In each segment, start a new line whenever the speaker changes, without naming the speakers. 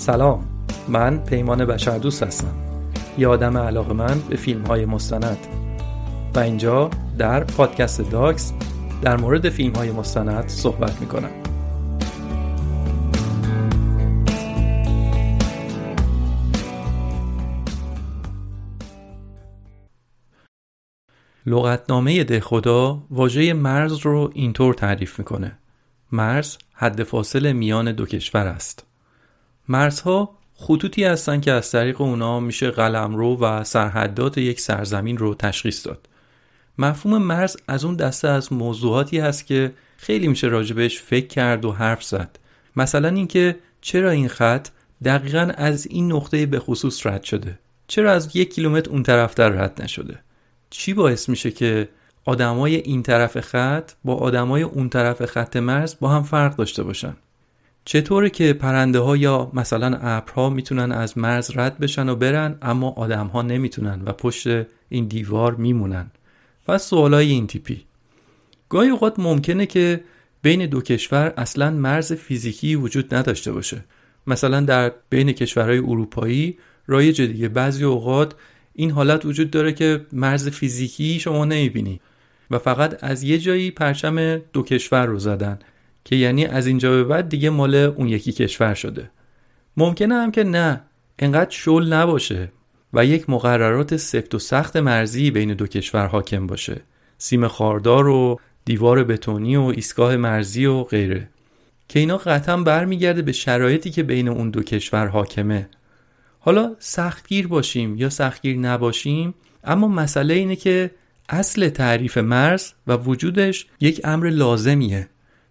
سلام من پیمان بشردوست هستم. یه آدم علاقه من به فیلم های مستند. و اینجا در پادکست داکس در مورد فیلم های مستند صحبت می‌کنم. لغتنامه ده خدا واژه مرز رو اینطور تعریف می‌کنه. مرز حد فاصله میان دو کشور است. مرزها خطوطی هستند که از طریق اونا میشه قلمرو و سرحدات یک سرزمین رو تشخیص داد. مفهوم مرز از اون دسته از موضوعاتی هست که خیلی میشه راجبش فکر کرد و حرف زد. مثلا اینکه چرا این خط دقیقا از این نقطه به خصوص رد شده؟ چرا از یک کیلومتر اون طرفتر رد نشده؟ چی باعث میشه که آدمای این طرف خط با آدمای اون طرف خط مرز با هم فرق داشته باشن؟ چطوره که پرنده ها یا مثلا ابرها می‌تونن از مرز رد بشن و برن اما آدم ها نمی‌تونن و پشت این دیوار میمونن؟ و سوالای این تیپی. گاهی اوقات ممکنه که بین دو کشور اصلا مرز فیزیکی وجود نداشته باشه. مثلا در بین کشورهای اروپایی رایج دیگه بعضی اوقات این حالت وجود داره که مرز فیزیکی شما نمی‌بینی. و فقط از یه جایی پرچم دو کشور رو زدن. که یعنی از اینجا به بعد دیگه مال اون یکی کشور شده. ممکنه هم که نه انقدر شل نباشه و یک مقررات سفت و سخت مرزی بین دو کشور حاکم باشه. سیم خاردار و دیوار بتونی و ایستگاه مرزی و غیره. که اینا قطعا برمیگرده به شرایطی که بین اون دو کشور حاکمه. حالا سختگیر باشیم یا سختگیر نباشیم اما مسئله اینه که اصل تعریف مرز و وجودش یک امر لازمیه.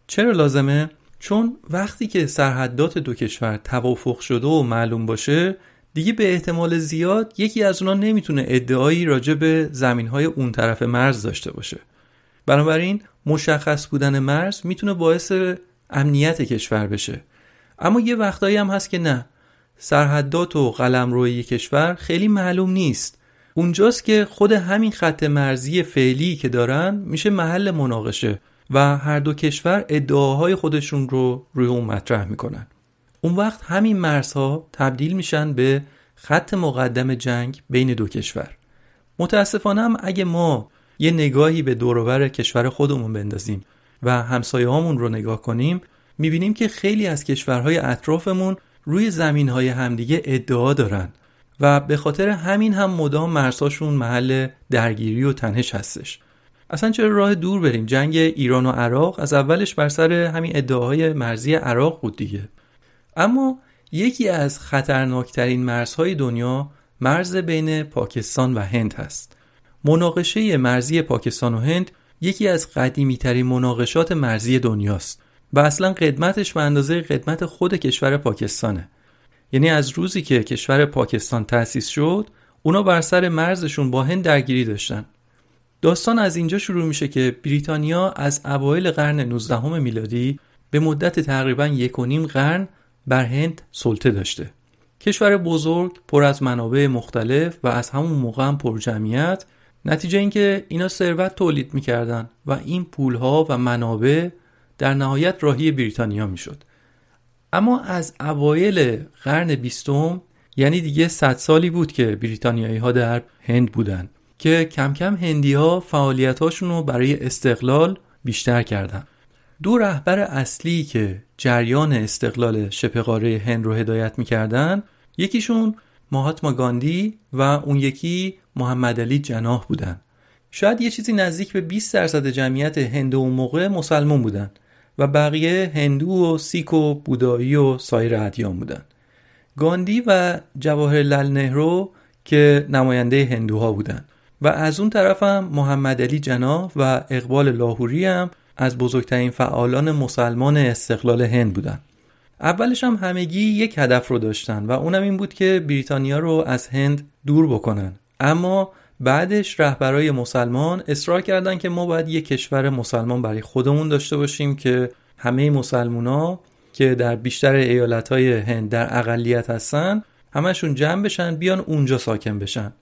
چرا لازمه؟ چون وقتی که سرحدات دو کشور توافق شده و معلوم باشه دیگه به احتمال زیاد یکی از اونا نمی‌تونه ادعایی راجع به زمینهای اون طرف مرز داشته باشه. بنابراین مشخص بودن مرز می‌تونه باعث امنیت کشور بشه. اما یه وقتایی هم هست که نه. سرحدات و قلمروی کشور خیلی معلوم نیست. اونجاست که خود همین خط مرزی فعلی که دارن میشه محل مناقشه. و هر دو کشور ادعاهای خودشون رو روی اون مطرح می‌کنن. اون وقت همین مرزها تبدیل میشن به خط مقدم جنگ بین دو کشور. متاسفانه هم اگه ما یه نگاهی به دوروبر کشور خودمون بندازیم و همسایه هامون رو نگاه کنیم می‌بینیم که خیلی از کشورهای اطرافمون روی زمین های همدیگه ادعا دارن و به خاطر همین هم مدام مرزهاشون محل درگیری و تنش هستش. اصلا چرا راه دور بریم؟ جنگ ایران و عراق از اولش بر سر همین ادعاهای مرزی عراق بود دیگه. اما یکی از خطرناکترین مرزهای دنیا مرز بین پاکستان و هند هست. مناقشه مرزی پاکستان و هند یکی از قدیمی ترین مناقشات مرزی دنیاست و اصلا قدمتش به اندازه قدمت خود کشور پاکستانه. یعنی از روزی که کشور پاکستان تأسیس شد اونا بر سر مرزشون با هند درگیری داشتن. داستان از اینجا شروع میشه که بریتانیا از اوایل قرن 19 میلادی به مدت تقریبا یک و نیم قرن بر هند سلطه داشته. کشور بزرگ پر از منابع مختلف و از همون موقع هم پر جمعیت. نتیجه اینکه اینا ثروت تولید می‌کردن و این پولها و منابع در نهایت راهی بریتانیا می‌شد. اما از اوایل قرن بیستم یعنی دیگه صد سالی بود که بریتانیایی ها در هند بودن. که کم کم هندی ها فعالیت رو برای استقلال بیشتر کردن. دو رهبر اصلی که جریان استقلال شبه هند رو هدایت می‌کردن یکیشون ماهاتما گاندی و اون یکی محمد علی جناح بودن. شاید یه چیزی نزدیک به 20 درصد جمعیت هندو اون موقع مسلمان بودن و بقیه هندو و سیک و بودایی و سایر ادیان بودن. گاندی و جواهر لال نهرو که نماینده هندوها بودن. و از اون طرف هم محمد علی جناح و اقبال لاهوری هم از بزرگترین فعالان مسلمان استقلال هند بودن. اولش هم همگی یک هدف رو داشتن و اونم این بود که بریتانیا رو از هند دور بکنن. اما بعدش رهبرای مسلمان اصرار کردن که ما باید یک کشور مسلمان برای خودمون داشته باشیم که همه مسلمونا که در بیشتر ایالتهای هند در اقلیت هستن همشون جمع بشن بیان اونجا ساکن بشن.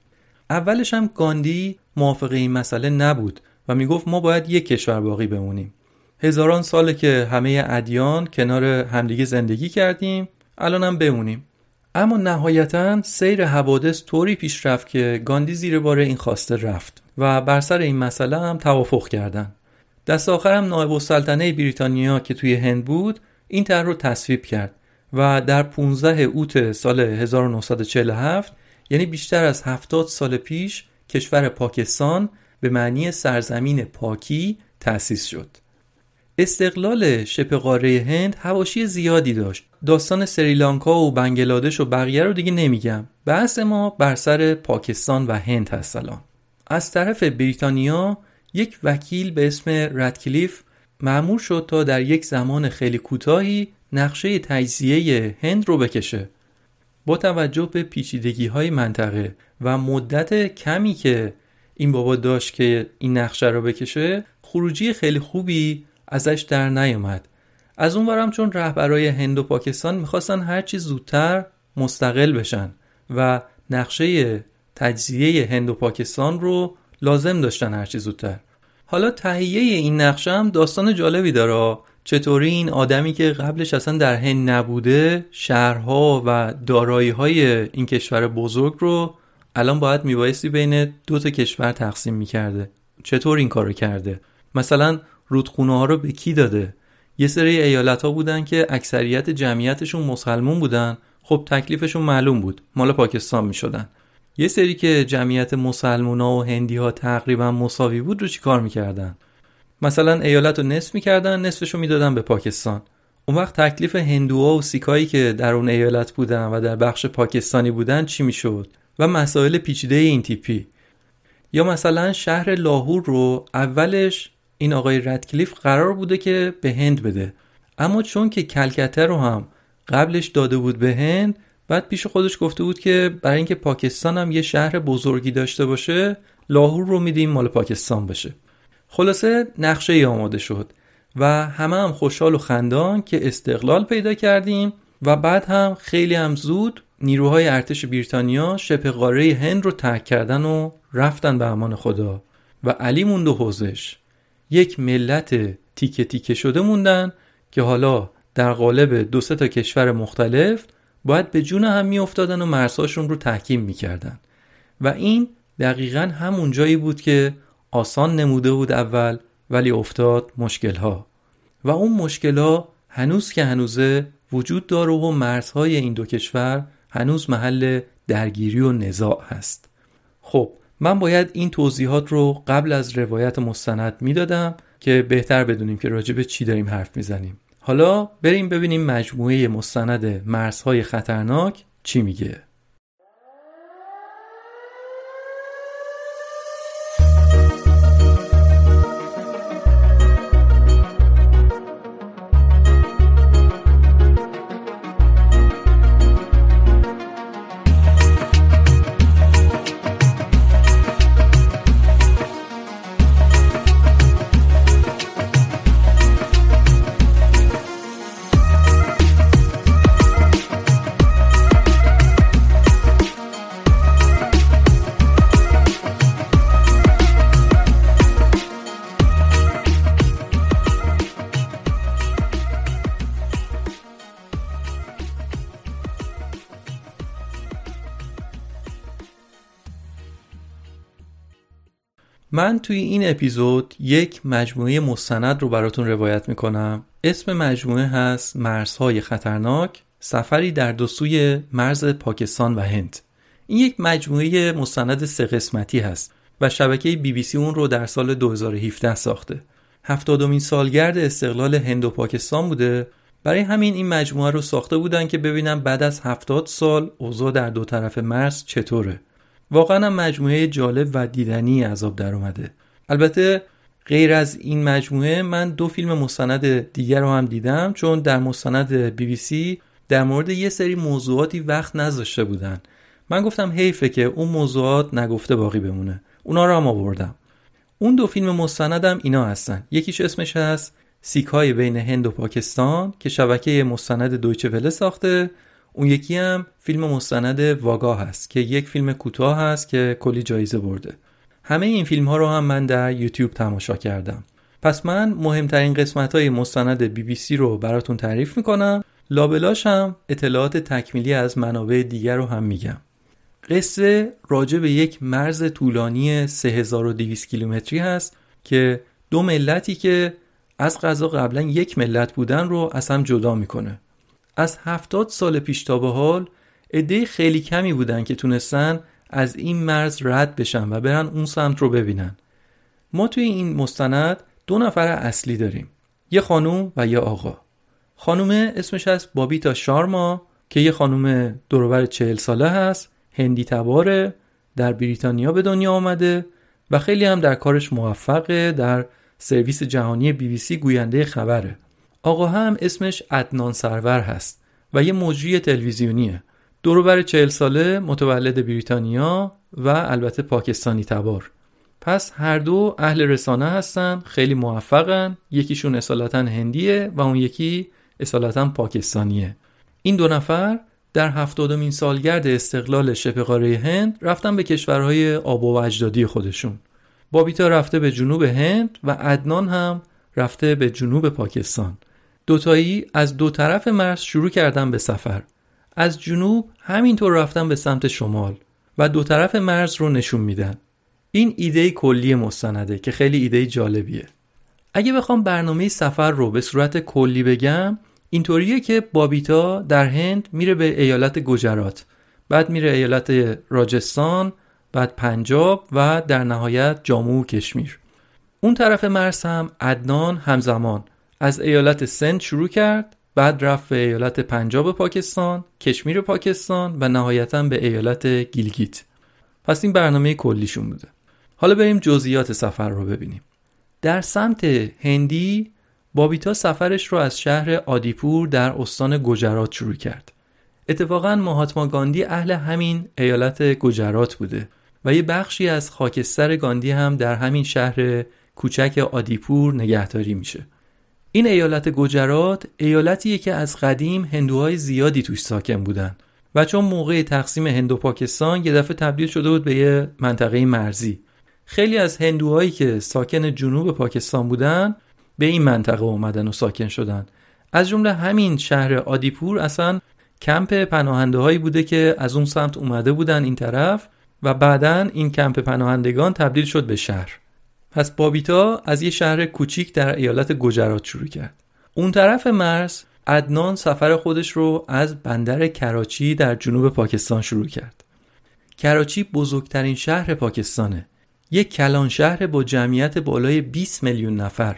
اولش هم گاندی موافق این مسئله نبود و می‌گفت ما باید یک کشور باقی بمونیم هزاران ساله که همه ادیان کنار همدیگه زندگی کردیم الانم بمونیم اما نهایتا سیر حوادث طوری پیش رفت که گاندی زیر بار این خواسته رفت و بر سر این مسئله هم توافق کردند. دست آخرم نایب السلطنه بریتانیا که توی هند بود این طرح رو تصویب کرد و در 15 اوت سال 1947 یعنی بیشتر از 70 سال پیش کشور پاکستان به معنی سرزمین پاکی تأسیس شد. استقلال شبه قاره هند هواشی زیادی داشت. داستان سریلانکا و بنگلادش و بقیه رو دیگه نمیگم. بحث ما بر سر پاکستان و هند هست الان. از طرف بریتانیا یک وکیل به اسم ردکلیف معمور شد تا در یک زمان خیلی کوتاهی نقشه تجزیه هند رو بکشه. با توجه به پیچیدگی های منطقه و مدت کمی که این بابا داشت که این نقشه رو بکشه خروجی خیلی خوبی ازش در نیومد از اون چون رهبرای هند و پاکستان می‌خواستن هرچی زودتر مستقل بشن و نقشه تجزیه هند و پاکستان رو لازم داشتن هرچی زودتر. حالا تهیه این نقشه هم داستان جالبی داره. چطوری این آدمی که قبلش اصلا در هند نبوده شهرها و دارایی های این کشور بزرگ رو الان باید میبایستی بین دو تا کشور تقسیم می‌کرده. چطور این کارو کرده؟ مثلا رودخونه ها رو به کی داده؟ یه سری ایالت ها بودن که اکثریت جمعیتشون مسلمون بودن. خب تکلیفشون معلوم بود. مال پاکستان می شدن یه سری که جمعیت مسلمونا و هندی ها تقریبا مساوی بود رو چیکار می‌کردن؟ مثلا ایالت رو نصف می‌کردن نصفش رو می‌دادن به پاکستان. اون وقت تکلیف هندوها و سیکایی که در اون ایالت بودن و در بخش پاکستانی بودن چی می‌شد؟ و مسائل پیچیده این تیپی یا مثلا شهر لاهور رو اولش این آقای ردکلیف قرار بوده که به هند بده. اما چون که کلکته رو هم قبلش داده بود به هند بعد پیش خودش گفته بود که برای اینکه پاکستان هم یه شهر بزرگی داشته باشه لاهور رو میدیم مال پاکستان بشه خلاصه نقشه ای آماده شد و همه هم خوشحال و خندان که استقلال پیدا کردیم و بعد هم خیلی هم زود نیروهای ارتش بریتانیا شبه قاره هند رو ترک کردن و رفتن به امان خدا و علی موند و حوزش. یک ملت تیکه تیکه شده موندن که حالا در قالب دو تا کشور مختلف باید به جون هم میافتادن و مرزهاشون رو تحکیم می‌کردن. و این دقیقا همون جایی بود که آسان نموده بود اول ولی افتاد مشکلها. و اون مشکلها هنوز که هنوزه وجود داره و مرزهای این دو کشور هنوز محل درگیری و نزاع هست. خب من باید این توضیحات رو قبل از روایت مستند می‌دادم که بهتر بدونیم که راجع به چی داریم حرف می‌زنیم. حالا بریم ببینیم مجموعه مستند مرزهای خطرناک چی میگه. توی این اپیزود یک مجموعه مستند رو براتون روایت می‌کنم. اسم مجموعه هست مرزهای خطرناک سفری در دو سوی مرز پاکستان و هند. این یک مجموعه مستند سه قسمتی هست و شبکه بی بی سی اون رو در سال 2017 ساخته. هفتادمین سالگرد استقلال هند و پاکستان بوده. برای همین این مجموعه رو ساخته بودن که ببینم بعد از هفتاد سال اوضاع در دو طرف مرز چطوره. واقعا مجموعه جالب و دیدنی عذاب در اومده. البته غیر از این مجموعه من دو فیلم مستند دیگر رو هم دیدم چون در مستند بی بی سی در مورد یه سری موضوعاتی وقت نذاشته بودن. من گفتم حیفه که اون موضوعات نگفته باقی بمونه. اونا رو هم آوردم. اون دو فیلم مستندم اینا هستن. یکیش اسمش هست سیکای بین هند و پاکستان که شبکه مستند دویچه وله ساخته اون یکی هم فیلم مستند واگا هست که یک فیلم کوتاه هست که کلی جایزه برده. همه این فیلم ها رو هم من در یوتیوب تماشا کردم. پس من مهمترین قسمت های مستند بی بی سی رو براتون تعریف می‌کنم. لابلاش هم اطلاعات تکمیلی از منابع دیگر رو هم میگم. قصه راجع به یک مرز طولانی 3200 کیلومتری هست که دو ملتی که از غذا قبلا یک ملت بودن رو از هم جدا می‌کنه. از هفتاد سال پیش تا به حال عده خیلی کمی بودن که تونستن از این مرز رد بشن و برن اون سمت رو ببینن. ما توی این مستند دو نفر اصلی داریم یه خانوم و یه آقا. خانومه اسمش از بابیتا شارما که یه خانوم دروبر چهل ساله هست هندی تباره در بریتانیا به دنیا آمده و خیلی هم در کارش موفقه در سرویس جهانی بی بی سی گوینده خبره. آقا هم اسمش ادنان سرور هست و یه مجری تلویزیونیه. دروبر چهل ساله متولد بریتانیا و البته پاکستانی تبار. پس هر دو اهل رسانه هستن خیلی موفقن. یکیشون اصالتا هندیه و اون یکی اصالتا پاکستانیه. این دو نفر در هفتادمین سالگرد استقلال شبه قاره هند رفتن به کشورهای آب و اجدادی خودشون. بابیتا رفته به جنوب هند و عدنان هم رفته به جنوب پاکستان. دوتایی از دو طرف مرز شروع کردن به سفر. از جنوب همینطور رفتن به سمت شمال و دو طرف مرز رو نشون میدن. این ایده کلی مستنده که خیلی ایده جالبیه. اگه بخوام برنامه سفر رو به صورت کلی بگم اینطوریه که بابیتا در هند میره به ایالت گجرات بعد میره ایالت راجستان بعد پنجاب و در نهایت جامو و کشمیر. اون طرف مرز هم عدنان همزمان. از ایالت سند شروع کرد بعد رفت به ایالت پنجاب پاکستان کشمیر پاکستان و نهایتا به ایالت گیلگیت پس این برنامه کلیشون بوده حالا بریم جزئیات سفر رو ببینیم در سمت هندی بابیتا سفرش رو از شهر آدیپور در استان گجرات شروع کرد. اتفاقا مهاتما گاندی اهل همین ایالت گجرات بوده و یه بخشی از خاکستر گاندی هم در همین شهر کوچک آدیپور نگهداری میشه. این ایالت گجرات ایالتیه که از قدیم هندوهای زیادی توش ساکن بودن و چون موقع تقسیم هند و پاکستان یه دفعه تبدیل شده بود به یه منطقه مرزی. خیلی از هندوهایی که ساکن جنوب پاکستان بودن به این منطقه اومدن و ساکن شدن. از جمله همین شهر آدیپور اصلا کمپ پناهنده هایی بوده که از اون سمت اومده بودن این طرف و بعدا این کمپ پناهندگان تبدیل شد به شهر. پس بابیتا از یه شهر کوچیک در ایالت گجرات شروع کرد. اون طرف مرز عدنان سفر خودش رو از بندر کراچی در جنوب پاکستان شروع کرد. کراچی بزرگترین شهر پاکستانه. یک کلان شهر با جمعیت بالای 20 میلیون نفر.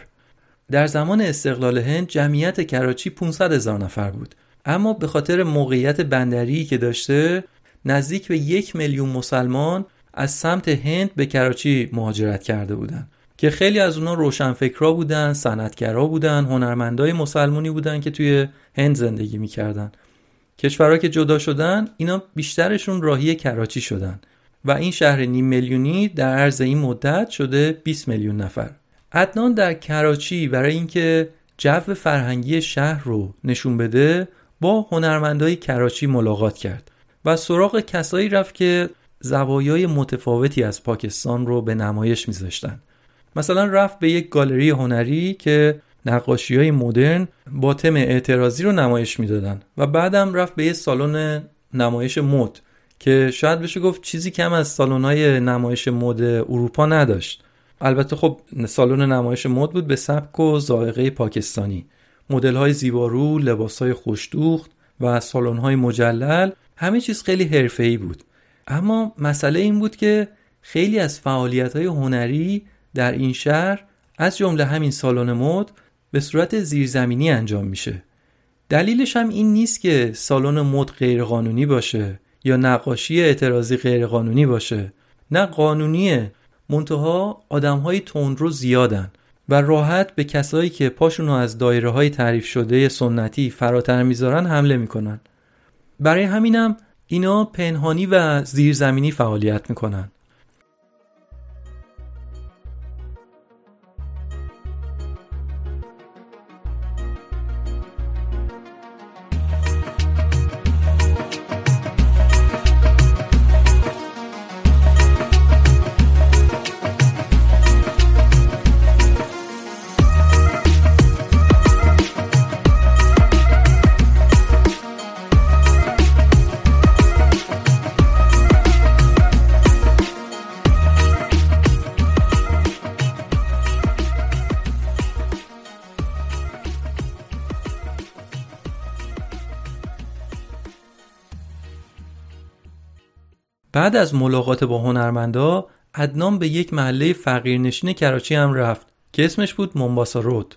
در زمان استقلال هند جمعیت کراچی 500 هزار نفر بود. اما به خاطر موقعیت بندری که داشته نزدیک به یک میلیون مسلمان از سمت هند به کراچی مهاجرت کرده بودند که خیلی از اونا روشنفکرا بودن، صنعتگرا بودن، هنرمندای مسلمونی بودن که توی هند زندگی می‌کردن. کشورها که جدا شدن اینا بیشترشون راهی کراچی شدن و این شهر نیم میلیونی در عرض این مدت شده 20 میلیون نفر. عدنان در کراچی برای اینکه جو فرهنگی شهر رو نشون بده با هنرمندای کراچی ملاقات کرد و سراغ کسایی رفت که زوایای متفاوتی از پاکستان رو به نمایش میذاشتن. مثلا رفت به یک گالری هنری که نقاشی های مدرن با تم اعتراضی رو نمایش می‌دادن و بعدم رفت به یه سالن نمایش مد که شاید بشه گفت چیزی کم از سالن های نمایش مد اروپا نداشت. البته خب سالن نمایش مد بود به سبک و ذائقه پاکستانی. مدل های زیبارو لباس های خوشدوخت و سالن های مجلل همه چیز خیلی حرفه‌ای بود. اما مسئله این بود که خیلی از فعالیت های هنری در این شهر از جمله همین سالن مد به صورت زیرزمینی انجام میشه. دلیلش هم این نیست که سالن مد غیرقانونی باشه یا نقاشی اعتراضی غیرقانونی باشه. نه قانونیه. منتها آدم های تندرو زیادن و راحت به کسایی که پاشونو از دایره های تعریف شده سنتی فراتر می‌ذارن حمله می‌کنن. برای همینم اینا پنهانی و زیرزمینی فعالیت می‌کنن. بعد از ملاقات با هنرمندا عدنان به یک محله فقیرنشین کراچی هم رفت که اسمش بود مومباسا رود.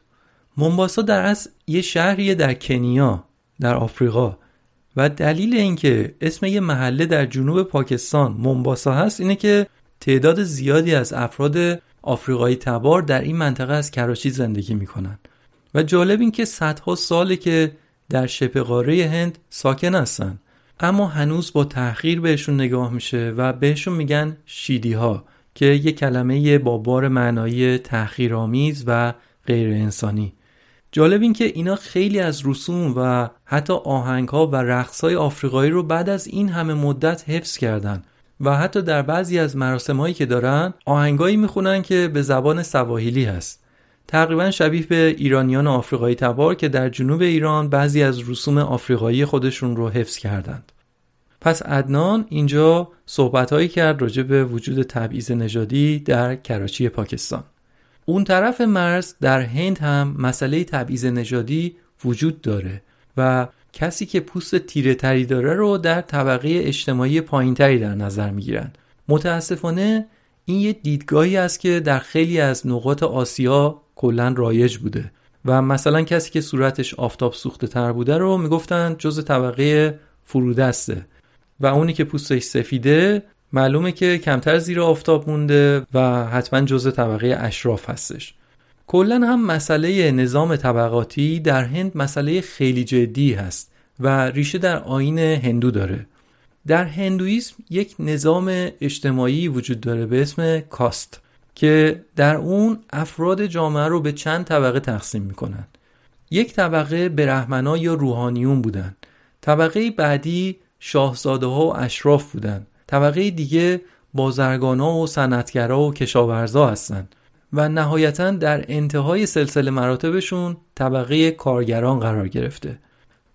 مومباسا در اصل یه شهریه در کنیا در آفریقا. و دلیل اینکه اسم یه محله در جنوب پاکستان مومباسا هست اینه که تعداد زیادی از افراد آفریقایی تبار در این منطقه از کراچی زندگی می‌کنن. و جالب این که صدها ساله که در شبه قاره هند ساکن هستن. اما هنوز با تحقیر بهشون نگاه میشه و بهشون میگن شیدی ها که یه کلمه با بار معنایی تحقیرآمیز و غیر انسانی. جالب این که اینا خیلی از رسوم و حتی آهنگ ها و رقص های آفریقایی رو بعد از این همه مدت حفظ کردن. و حتی در بعضی از مراسم هایی که دارن آهنگایی می‌خونن که به زبان سواحیلی هست. تقریبا شبیه به ایرانیان آفریقایی تبار که در جنوب ایران بعضی از رسوم آفریقایی خودشون رو حفظ کردند. پس عدنان اینجا صحبتهایی کرد راجع به وجود تبعیض نژادی در کراچی پاکستان. اون طرف مرز در هند هم مسئله تبعیض نژادی وجود داره و کسی که پوست تیره تری داره رو در طبقه اجتماعی پایینتری در نظر می‌گیرن. متاسفانه این یه دیدگاهی است که در خیلی از نقاط آسیا کلا رایج بوده و مثلا کسی که صورتش آفتاب سوخته تر بوده رو می‌گفتن جز طبقه فرودسته و اونی که پوستش سفیده معلومه که کمتر زیر آفتاب مونده و حتما جز طبقه اشراف هستش. کلا هم مسئله نظام طبقاتی در هند مسئله خیلی جدی هست و ریشه در آین هندو داره. در هندویسم یک نظام اجتماعی وجود داره به اسم کاست که در اون افراد جامعه رو به چند طبقه تقسیم می‌کنن. یک طبقه برهمنا یا روحانیون بودن. طبقه بعدی شاهزاده ها و اشراف بودن طبقه دیگه بازرگان ها و صنعتگرا و کشاورزا هستن و نهایتا در انتهای سلسله مراتبشون طبقه کارگران قرار گرفته.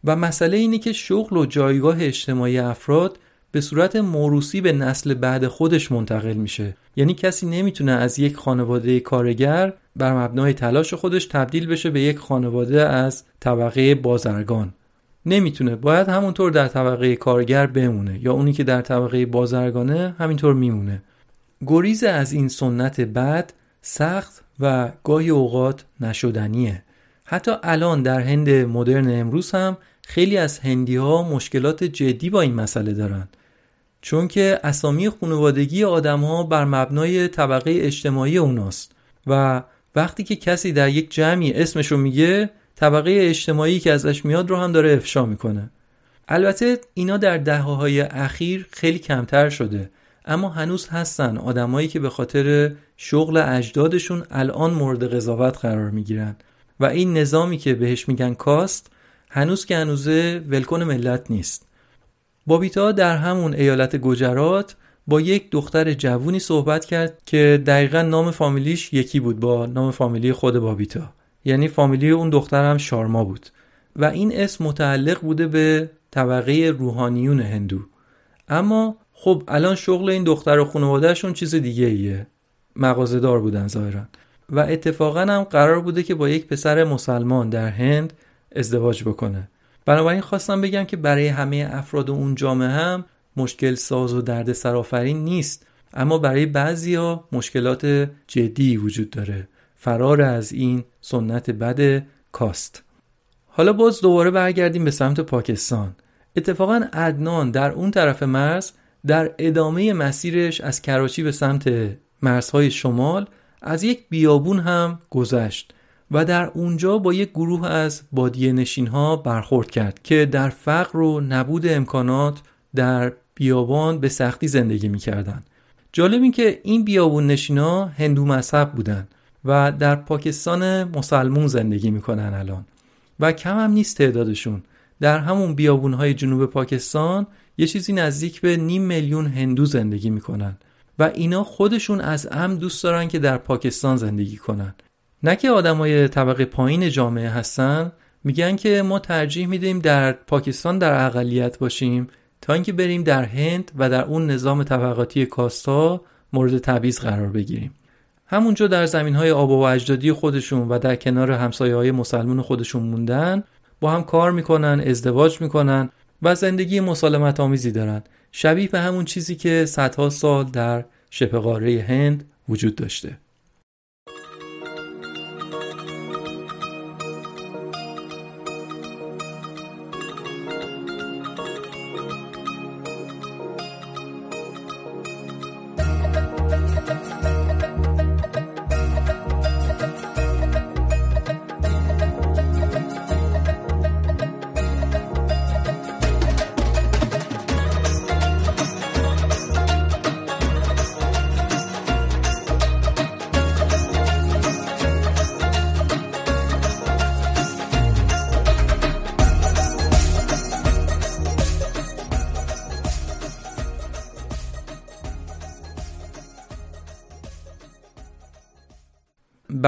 و مسئله اینه که شغل و جایگاه اجتماعی افراد به صورت موروسی به نسل بعد خودش منتقل میشه. یعنی کسی نمی‌تونه از یک خانواده کارگر بر مبنای تلاش خودش تبدیل بشه به یک خانواده از طبقه بازرگان. نمی‌تونه. باید همونطور در طبقه کارگر بمونه یا اونی که در طبقه بازرگانه همینطور میمونه. گریز از این سنت بد سخت و گاهی اوقات نشدنیه. حتی الان در هند مدرن امروز هم خیلی از هندی ها مشکلات جدی با این مسئله دارن. چون که اسامی خانوادگی آدم ها بر مبنای طبقه اجتماعی اوناست و وقتی که کسی در یک جمعی اسمشو میگه طبقه اجتماعی که ازش میاد رو هم داره افشا می‌کنه. البته اینا در دهه های اخیر خیلی کمتر شده اما هنوز هستن آدمایی که به خاطر شغل اجدادشون الان مورد قضاوت قرار می‌گیرن. و این نظامی که بهش میگن کاست هنوز که هنوزه ولکن ملت نیست. بابیتا در همون ایالت گجرات با یک دختر جوونی صحبت کرد که دقیقا نام فامیلیش یکی بود با نام فامیلی خود بابیتا. یعنی فامیلی اون دختر هم شارما بود. و این اسم متعلق بوده به طبقه روحانیون هندو. اما خب الان شغل این دختر و خانوادهشون چیز دیگه ایه مغازه‌دار بودن ظاهرا. و اتفاقا هم قرار بوده که با یک پسر مسلمان در هند ازدواج بکنه. بنابراین خواستم بگم که برای همه افراد اون جامعه هم مشکل ساز و درد سرافرین نیست. اما برای بعضیا مشکلات جدی وجود داره. فرار از این سنت بد کاست. حالا باز دوباره برگردیم به سمت پاکستان. اتفاقا عدنان در اون طرف مرز در ادامه مسیرش از کراچی به سمت مرزهای شمال از یک بیابون هم گذشت و در اونجا با یک گروه از بادیه نشین ها برخورد کرد که در فقر و نبود امکانات در بیابان به سختی زندگی می‌کردند. جالب این که این بیابون نشینا هندو مذهب بودن و در پاکستان مسلمون زندگی می‌کنن الان. و کم هم نیست تعدادشون. در همون بیابون های جنوب پاکستان یه چیزی نزدیک به نیم میلیون هندو زندگی می‌کنن. و اینا خودشون از ام دوست دارن که در پاکستان زندگی کنن. نه که آدمای طبقه پایین جامعه هستن. میگن که ما ترجیح میدیم در پاکستان در اقلیت باشیم تا اینکه بریم در هند و در اون نظام طبقاتی کاستا مورد تبعیض قرار بگیریم. همونجا در زمین های آب و اجدادی خودشون و در کنار همسایه های مسلمون خودشون موندن با هم کار می‌کنن ازدواج می‌کنن و زندگی مسالمت آمیزی دارن. شبیه به همون چیزی که صدها سال در شبه قاره هند وجود داشته.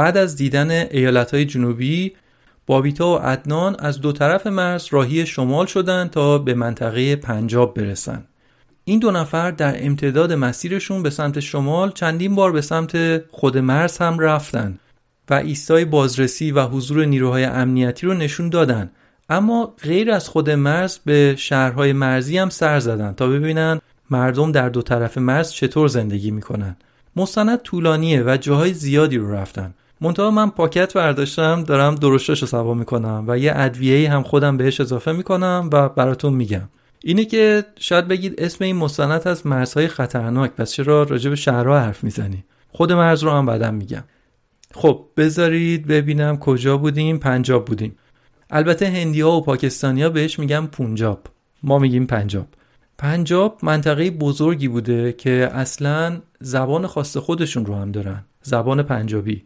بعد از دیدن های جنوبی بابیتا و عدنان از دو طرف مرز راهی شمال شدند تا به منطقه پنجاب برسن. این دو نفر در امتداد مسیرشون به سمت شمال چندین بار به سمت خود مرز هم رفتن و ایستای بازرسی و حضور نیروهای امنیتی رو نشون دادن. اما غیر از خود مرز به شهرهای مرزی هم سر زدن تا ببینن مردم در دو طرف مرز چطور زندگی می‌کنن. مستند طولانیه و جاهای زیادی رو رفتن. منتها من پاکت برداشتم دارم درشتش رو سوا می‌کنم و یه ادویه هم خودم بهش اضافه می‌کنم و براتون میگم. اینه که شاید بگید اسم این مستند از مرزهای خطرناک پس چرا راجع به شهرها حرف می‌زنی؟ خود مرز رو هم بعدم میگم. خب بذارید ببینم کجا بودیم پنجاب بودیم. البته هندیا و پاکستانیا بهش میگم پونجاب. ما میگیم پنجاب. پنجاب منطقه بزرگی بوده که اصلا زبان خاص خودشون رو هم دارن. زبان پنجابی.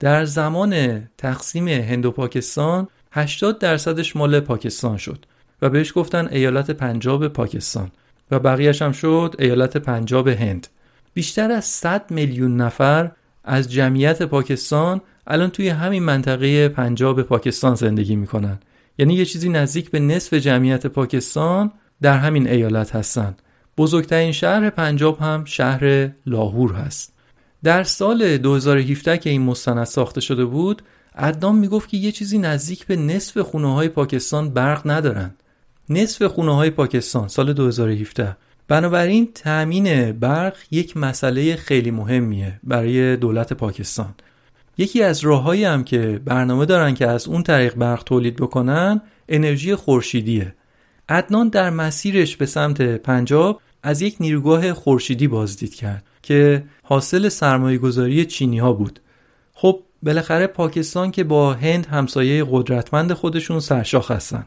در زمان تقسیم هند و پاکستان 80 درصدش مال پاکستان شد و بهش گفتن ایالت پنجاب پاکستان و بقیهش هم شد ایالت پنجاب هند. بیشتر از 100 میلیون نفر از جمعیت پاکستان الان توی همین منطقه پنجاب پاکستان زندگی می‌کنن. یعنی یه چیزی نزدیک به نصف جمعیت پاکستان در همین ایالت هستن. بزرگترین شهر پنجاب هم شهر لاهور هست. در سال 2017 که این مستند ساخته شده بود عدنان می‌گفت که یه چیزی نزدیک به نصف خونه های پاکستان برق ندارن نصف خونه های پاکستان سال 2017 بنابراین تأمین برق یک مسئله خیلی مهمیه برای دولت پاکستان. یکی از راههایی هم که برنامه دارن که از اون طریق برق تولید بکنن انرژی خورشیدیه. عدنان در مسیرش به سمت پنجاب از یک نیروگاه خورشیدی بازدید کرد. که حاصل سرمایه گذاری چینی ها بود. خب بالاخره پاکستان که با هند همسایه قدرتمند خودشون سرشاخ هستن.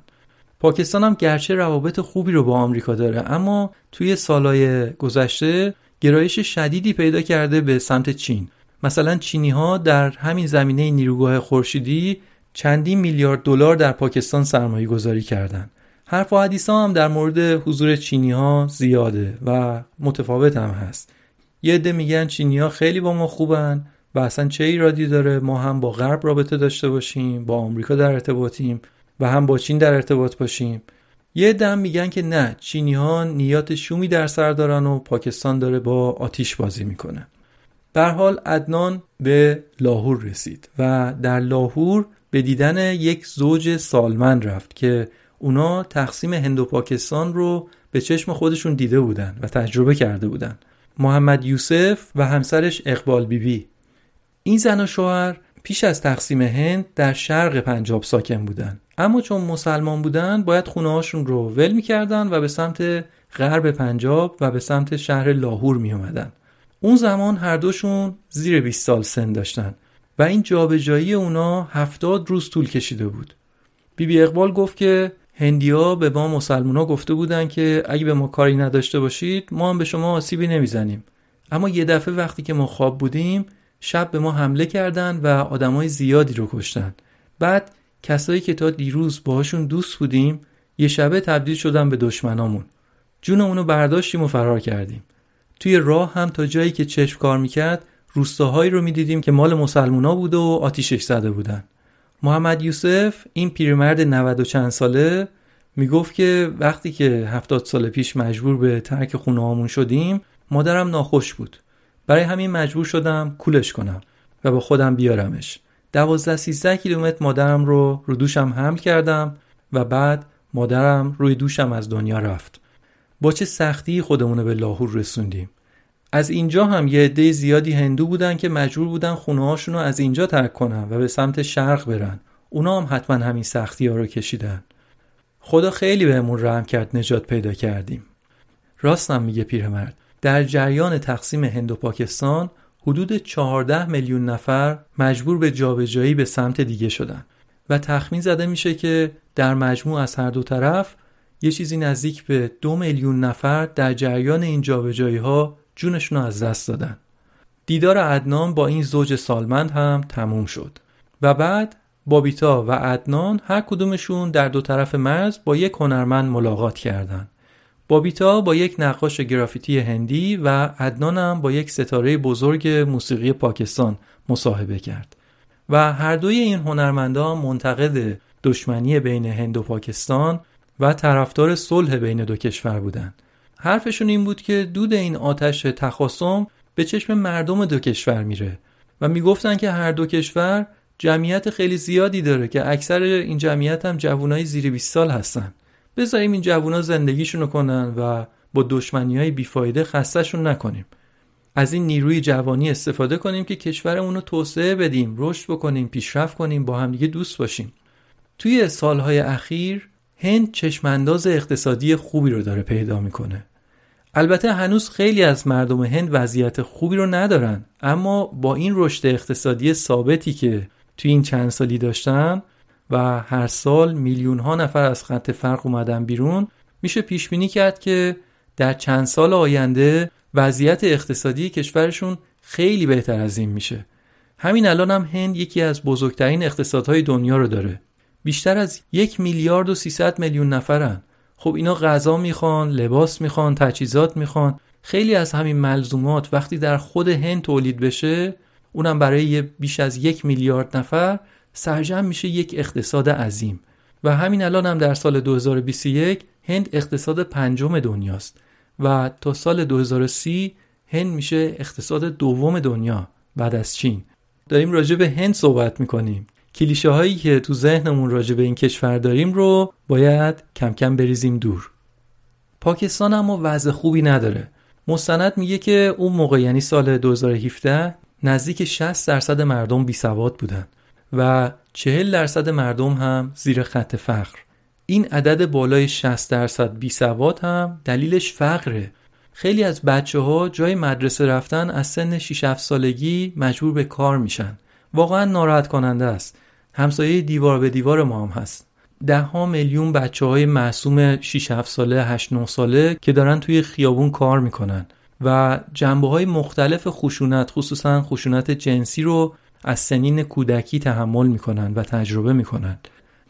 پاکستان هم گرچه روابط خوبی رو با آمریکا داره اما توی سالهای گذشته گرایش شدیدی پیدا کرده به سمت چین. مثلا چینی ها در همین زمینه نیروگاه خورشیدی چندین میلیارد دلار در پاکستان سرمایه گذاری کردن. حرف و حدیث هم در مورد حضور چینی ها زیاده و متفاوت هم هست. یه عده میگن چینی خیلی با ما خوبن و اصلا چه ایرادی داره ما هم با غرب رابطه داشته باشیم با آمریکا در ارتباطیم و هم با چین در ارتباط باشیم. یه دم میگن که نه چینی ها نیات شومی در سر دارن و پاکستان داره با آتیش بازی می‌کنه. بر حال عدنان به لاهور رسید و در لاهور به دیدن یک زوج سالمن رفت که اونا تقسیم هند و پاکستان رو به چشم خودشون دیده بودن و تجربه کرده بودن. محمد یوسف و همسرش اقبال بیبی بی. این زن و شوهر پیش از تقسیم هند در شرق پنجاب ساکن بودن اما چون مسلمان بودن باید خونه هاشون رو ول می‌کردن و به سمت غرب پنجاب و به سمت شهر لاهور می. اون زمان هر دوشون زیر 20 سال سن داشتن و این جابجایی اونا هفتاد روز طول کشیده بود. بیبی بی اقبال گفت که هندیا به ما مسلمونا گفته بودن که اگه به ما کاری نداشته باشید ما هم به شما آسیبی نمی‌زنیم. اما یه دفعه وقتی که ما خواب بودیم شب به ما حمله کردند و آدمای زیادی رو کشتن. بعد کسایی که تا دیروز باهاشون دوست بودیم یه شبه تبدیل شدن به دشمنامون. جون اونو برداشتیم و فرار کردیم. توی راه هم تا جایی که چشم کار می‌کرد روستاهایی رو می‌دیدیم که مال مسلمونا بود و آتیشش زده بودن. محمد یوسف این پیرمرد 90 و چند ساله می‌گفت که وقتی که هفتاد سال پیش مجبور به ترک خونه شدیم مادرم ناخوش بود. برای همین مجبور شدم کولش کنم و با خودم بیارمش. دوازده سیزده کیلومتر مادرم رو رو دوشم حمل کردم و بعد مادرم روی دوشم از دنیا رفت. با چه سختی خودمون به لاهور رسوندیم. از اینجا هم یه عده زیادی هندو بودن که مجبور بودن خونه رو از اینجا ترک کنن و به سمت شرق برن. اونا هم حتما همین سختی ها رو کشیدن. خدا خیلی بهمون رحم کرد نجات پیدا کردیم. راستم میگه پیرمرد در جریان تقسیم هند و پاکستان حدود 14 میلیون نفر مجبور به جابجایی به سمت دیگه شدن و تخمین زده میشه که در مجموع از هر دو طرف یه چیزی نزدیک به دو میلیون نفر در جریان این جابجایی ها جونشون از دست دادن دیدار عدنان با این زوج سالمند هم تموم شد و بعد بابیتا و عدنان هر کدومشون در دو طرف مرز با یک هنرمند ملاقات کردند. بابیتا با یک نقاش گرافیتی هندی و عدنان هم با یک ستاره بزرگ موسیقی پاکستان مصاحبه کرد و هر دوی این هنرمندان منتقد دشمنی بین هند و پاکستان و طرفدار صلح بین دو کشور بودند. حرفشون این بود که دود این آتش تخاصم به چشم مردم دو کشور میره و می‌گفتن که هر دو کشور جمعیت خیلی زیادی داره که اکثر این جمعیت هم جوانای زیر 20 سال هستن. بذاریم این جوونا زندگیشونو کنن و با دشمنی های بیفایده خستشون نکنیم. از این نیروی جوانی استفاده کنیم که کشورمون رو توسعه بدیم رشد بکنیم پیشرفت کنیم با همدیگه دوست باشیم. توی سالهای اخیر هند چشمانداز اقتصادی خوبی رو داره پیدا می‌کنه. البته هنوز خیلی از مردم هند وضعیت خوبی رو ندارن اما با این رشد اقتصادی ثابتی که توی این چند سالی داشتن و هر سال میلیون ها نفر از خط فرق اومدن بیرون میشه پیش بینی کرد که در چند سال آینده وضعیت اقتصادی کشورشون خیلی بهتر از این میشه. همین الان هم هند یکی از بزرگترین اقتصادهای دنیا رو داره. بیشتر از یک میلیارد و سیصد میلیون نفرن. خب اینا غذا می‌خوان لباس می‌خوان تجهیزات می‌خوان. خیلی از همین ملزومات وقتی در خود هند تولید بشه اونم برای بیش از یک میلیارد نفر سرجم میشه یک اقتصاد عظیم. و همین الان هم در سال 2021 هند اقتصاد پنجم دنیاست. و تا سال 2030 هند میشه اقتصاد دوم دنیا بعد از چین. داریم راجع به هند صحبت می‌کنیم. کلیشه هایی که تو ذهنمون راجع به این کشور داریم رو باید کم کم بریزیم دور. پاکستان اما وضع خوبی نداره. مستند میگه که اون موقع یعنی سال 2017 نزدیک 60 درصد مردم بی سواد بودن و 40 درصد مردم هم زیر خط فقر. این عدد بالای 60 درصد بی سواد هم دلیلش فقره. خیلی از بچه ها جای مدرسه رفتن از سن 6 7 سالگی مجبور به کار میشن. واقعا ناراحت کننده است. همسایه دیوار به دیوار ما هم هست. ده ها میلیون بچه های معصوم 6 7 ساله 8 9 ساله که دارن توی خیابون کار می‌کنن و جنبه های مختلف خشونت خصوصا خشونت جنسی رو از سنین کودکی تحمل می‌کنن و تجربه می‌کنن.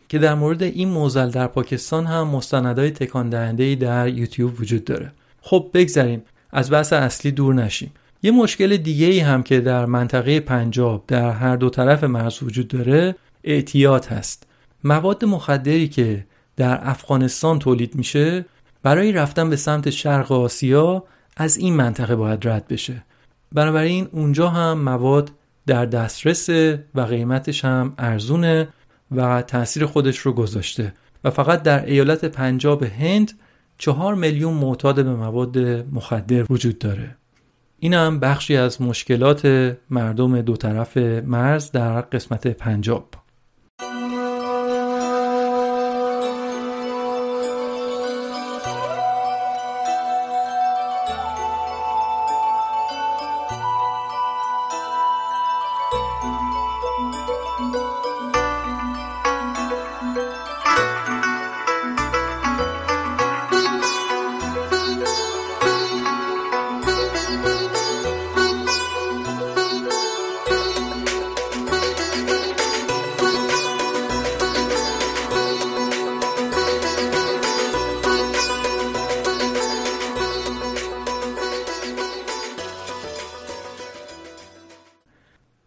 که در مورد این موزل در پاکستان هم مستندهای تکان دهنده در یوتیوب وجود داره. خب بگذریم. از بحث اصلی دور نشیم. یه مشکل دیگه ای هم که در منطقه پنجاب در هر دو طرف مرز وجود داره اعتیاد هست. مواد مخدری که در افغانستان تولید میشه برای رفتن به سمت شرق آسیا از این منطقه باید رد بشه. بنابراین اونجا هم مواد در دسترس و قیمتش هم ارزونه و تاثیر خودش رو گذاشته. و فقط در ایالت پنجاب هند چهار میلیون معتاد به مواد مخدر وجود داره. این هم بخشی از مشکلات مردم دو طرف مرز در قسمت پنجاب.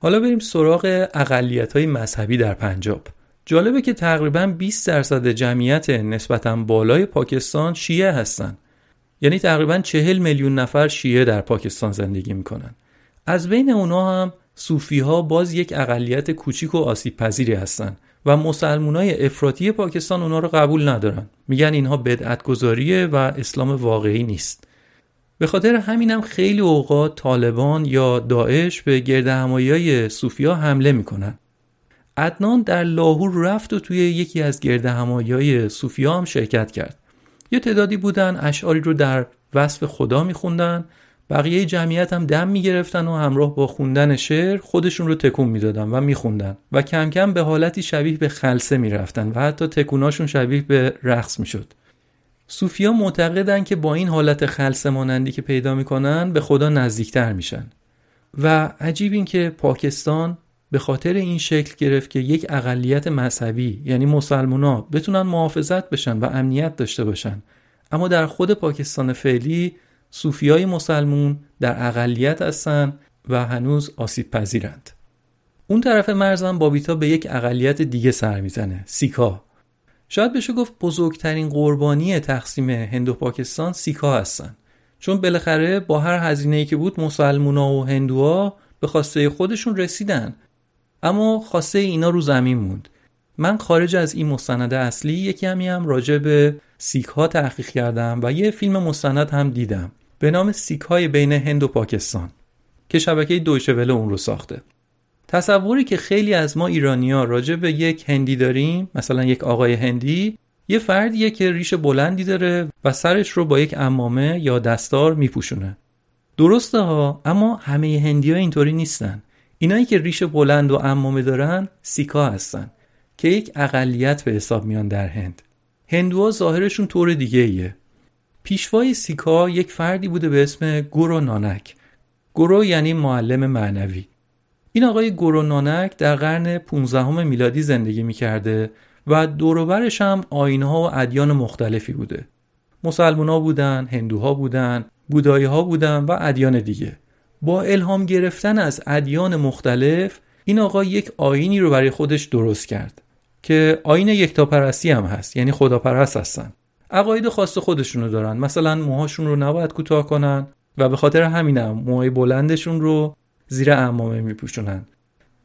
حالا بریم سراغ اقلیت های مذهبی در پنجاب. جالبه که تقریبا 20 درصد جمعیت نسبتا بالای پاکستان شیعه هستن. یعنی تقریبا 40 میلیون نفر شیعه در پاکستان زندگی می‌کنن. از بین اونا هم صوفی ها باز یک اقلیت کوچیک و آسیب پذیری هستن و مسلمونای افراطی پاکستان اونا رو قبول ندارن. میگن اینها بدعت گذاریه و اسلام واقعی نیست. به خاطر همینم خیلی اوقات طالبان یا داعش به گرد همایی های صوفیا حمله می‌کنن. عدنان در لاهور رفت و توی یکی از گرد همایی های صوفیا هم شرکت کرد. یه تعدادی بودن اشعاری رو در وصف خدا میخوندن. بقیه جمعیت هم دم می‌گرفتن و همراه با خوندن شعر خودشون رو تکون می‌دادن و میخوندن و کم کم به حالتی شبیه به خلصه می‌رفتن و حتی تکوناشون شبیه به رقص می‌شد. صوفیا معتقدن که با این حالت خلص مانندی که پیدا می‌کنن به خدا نزدیکتر میشن. و عجیب این که پاکستان به خاطر این شکل گرفت که یک اقلیت مذهبی یعنی مسلمونا بتونن محافظت بشن و امنیت داشته باشن. اما در خود پاکستان فعلی صوفیای مسلمون در اقلیت هستن و هنوز آسیب پذیرند اون طرف مرزم بابیتا به یک اقلیت دیگه سر می‌زنه سیکا. شاید بشه گفت بزرگترین قربانی تقسیم هند و پاکستان سیکا هستن. چون بالاخره با هر هزینه‌ای که بود مسلمونا و هندوها به خواسته خودشون رسیدن. اما خواسته اینا رو زمین موند. من خارج از این مستند اصلی یکی همی هم راجع به سیک ها تحقیق کردم و یه فیلم مستند هم دیدم. به نام سیک های بین هند و پاکستان که شبکه دویچه اون رو ساخته. تصوری که خیلی از ما ایرانیا راجع به یک هندی داریم مثلا یک آقای هندی یه فردیه که ریش بلندی داره و سرش رو با یک امامه یا دستار میپوشونه. درسته ها اما همه هندی ها اینطوری نیستن. اینایی که ریش بلند و امامه دارن سیکا هستن که یک اقلیت به حساب میان در هند. هندوها ظاهرشون طور دیگه ایه پیشوای سیکا یک فردی بوده به اسم گورو نانک. گورو یعنی معلم معنوی. این آقای گورونانک در قرن 15 میلادی زندگی می‌کرده و دوروبرش هم آینها و ادیان مختلفی بوده. مسلمان بودن، هندوها بودن، بودایی ها بودن و ادیان دیگه. با الهام گرفتن از ادیان مختلف این آقا یک آینی رو برای خودش درست کرد که آین یکتاپرستی هم هست یعنی خداپرست هستن. عقاید خاص خودشونو دارن. مثلا موهاشون رو نباید کوتاه کنن و به خاطر همینم موهای بلندشون رو زیر عمامه میپوشونن.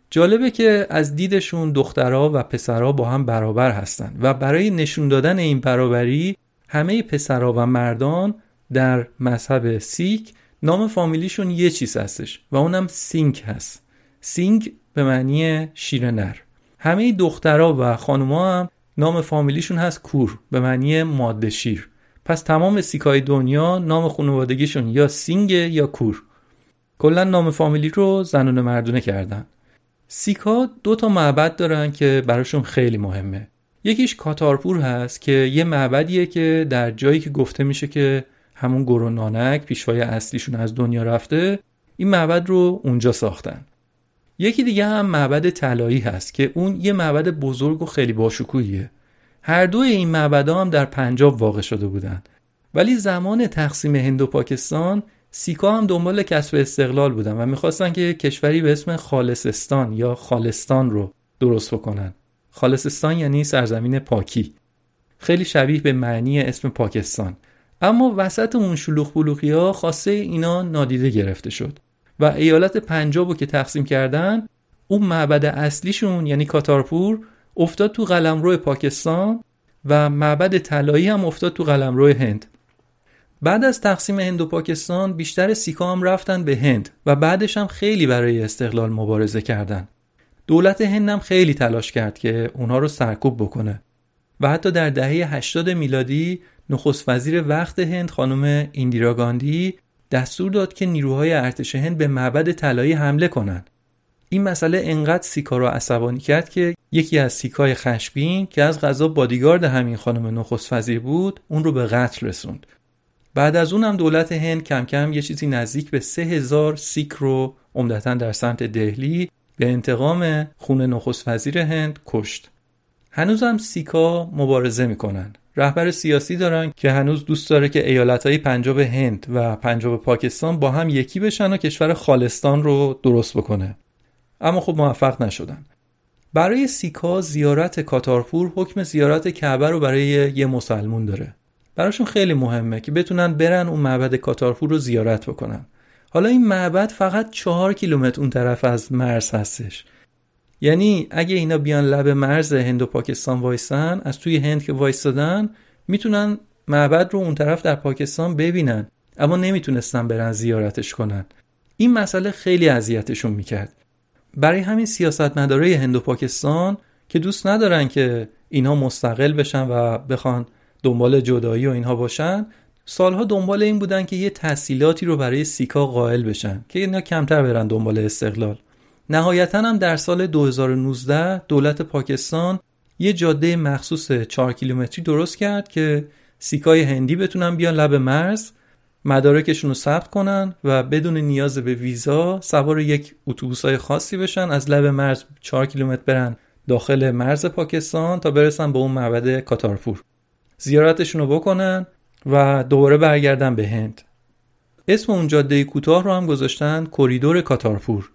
جالبه که از دیدشون دخترها و پسرها با هم برابر هستن و برای نشون دادن این برابری همه پسرها و مردان در مذهب سیک نام فامیلیشون یه چیز هستش و اونم سینگ هست. سینگ به معنی شیر نر. همه دخترها و خانوما هم نام فامیلیشون هست کور به معنی ماده شیر. پس تمام سیکای دنیا نام خانوادگیشون یا سینگ یا کور. کلا نام فامیلی رو زنونه مردونه کردن. سیکا دو تا معبد دارن که براشون خیلی مهمه. یکیش کارتارپور هست که یه معبدیه که در جایی که گفته میشه که همون گرو نانک پیشوای اصلیشون از دنیا رفته این معبد رو اونجا ساختن. یکی دیگه هم معبد طلایی هست که اون یه معبد بزرگ و خیلی باشکوهیه. هر دو این معبدها هم در پنجاب واقع شده بودن. ولی زمان تقسیم هند و پاکستان سیکا هم دنبال کسب استقلال بودن و می‌خواستن که کشوری به اسم خالصستان یا خالستان رو درست بکنن. خالصستان یعنی سرزمین پاکی. خیلی شبیه به معنی اسم پاکستان. اما وسط اون شلوغ بلوغی ها خواسته اینا نادیده گرفته شد. و ایالت پنجاب رو که تقسیم کردن اون معبد اصلیشون یعنی کاتارپور افتاد تو قلمرو پاکستان و معبد طلایی هم افتاد تو قلمرو هند. بعد از تقسیم هند و پاکستان بیشتر سیکا هم رفتن به هند و بعدش هم خیلی برای استقلال مبارزه کردن دولت هند هم خیلی تلاش کرد که اونها رو سرکوب بکنه و حتی در دهه 80 میلادی نخست وزیر وقت هند خانم ایندیرا گاندی دستور داد که نیروهای ارتش هند به معبد طلایی حمله کنند. این مسئله انقدر سیکا را عصبانی کرد که یکی از سیکای خشبین که از غذا بادیگارد همین خانم نخست وزیر بود اون رو به قتل رسوند. بعد از اون هم دولت هند کم کم یه چیزی نزدیک به سه هزار سیک رو عمدتا در سمت دهلی به انتقام خون نخست وزیر هند کشت. هنوز هم سیکا مبارزه می‌کنن. رهبر سیاسی دارن که هنوز دوست داره که ایالتهای پنجاب هند و پنجاب پاکستان با هم یکی بشن و کشور خالستان رو درست بکنه. اما خب موفق نشدن. برای سیکا زیارت کارتارپور حکم زیارت کعبه رو برای یه مسلمون داره. براشون خیلی مهمه که بتونن برن اون معبد کارتارپور رو زیارت بکنن. حالا این معبد فقط چهار کیلومتر اون طرف از مرز هستش. یعنی اگه اینا بیان لب مرز هند و پاکستان وایسن از توی هند که وایستادن می‌تونن معبد رو اون طرف در پاکستان ببینن اما نمی‌تونستن برن زیارتش کنن. این مسئله خیلی اذیتشون می‌کرد. برای همین سیاستمدارای هند و پاکستان که دوست ندارن که اینها مستقل بشن و بخوان دنبال جدایی و اینها باشن سالها دنبال این بودن که یه تحصیلاتی رو برای سیکا قائل بشن که اینا کمتر برن دنبال استقلال. نهایتا هم در سال 2019 دولت پاکستان یه جاده مخصوص 4 کیلومتری درست کرد که سیکای هندی بتونن بیان لب مرز مدارکشون رو ثبت کنن و بدون نیاز به ویزا سوار یک اتوبوسای خاصی بشن از لب مرز 4 کیلومتر برن داخل مرز پاکستان تا برسن به اون معبد کارتارپور. زیارتشون رو بکنن و دوباره برگردن به هند اسم اون جاده کوتاه رو هم گذاشتن کریدور کارتارپور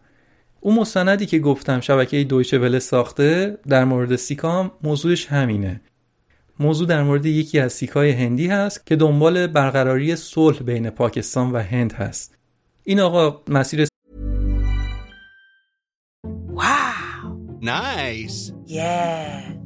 اون مستندی که گفتم شبکه دویچه وله ساخته در مورد سیکام موضوعش همینه موضوع در مورد یکی از سیکای هندی هست که دنبال برقراری صلح بین پاکستان و هند هست این آقا مسیر
Wow.
Nice.
Yeah.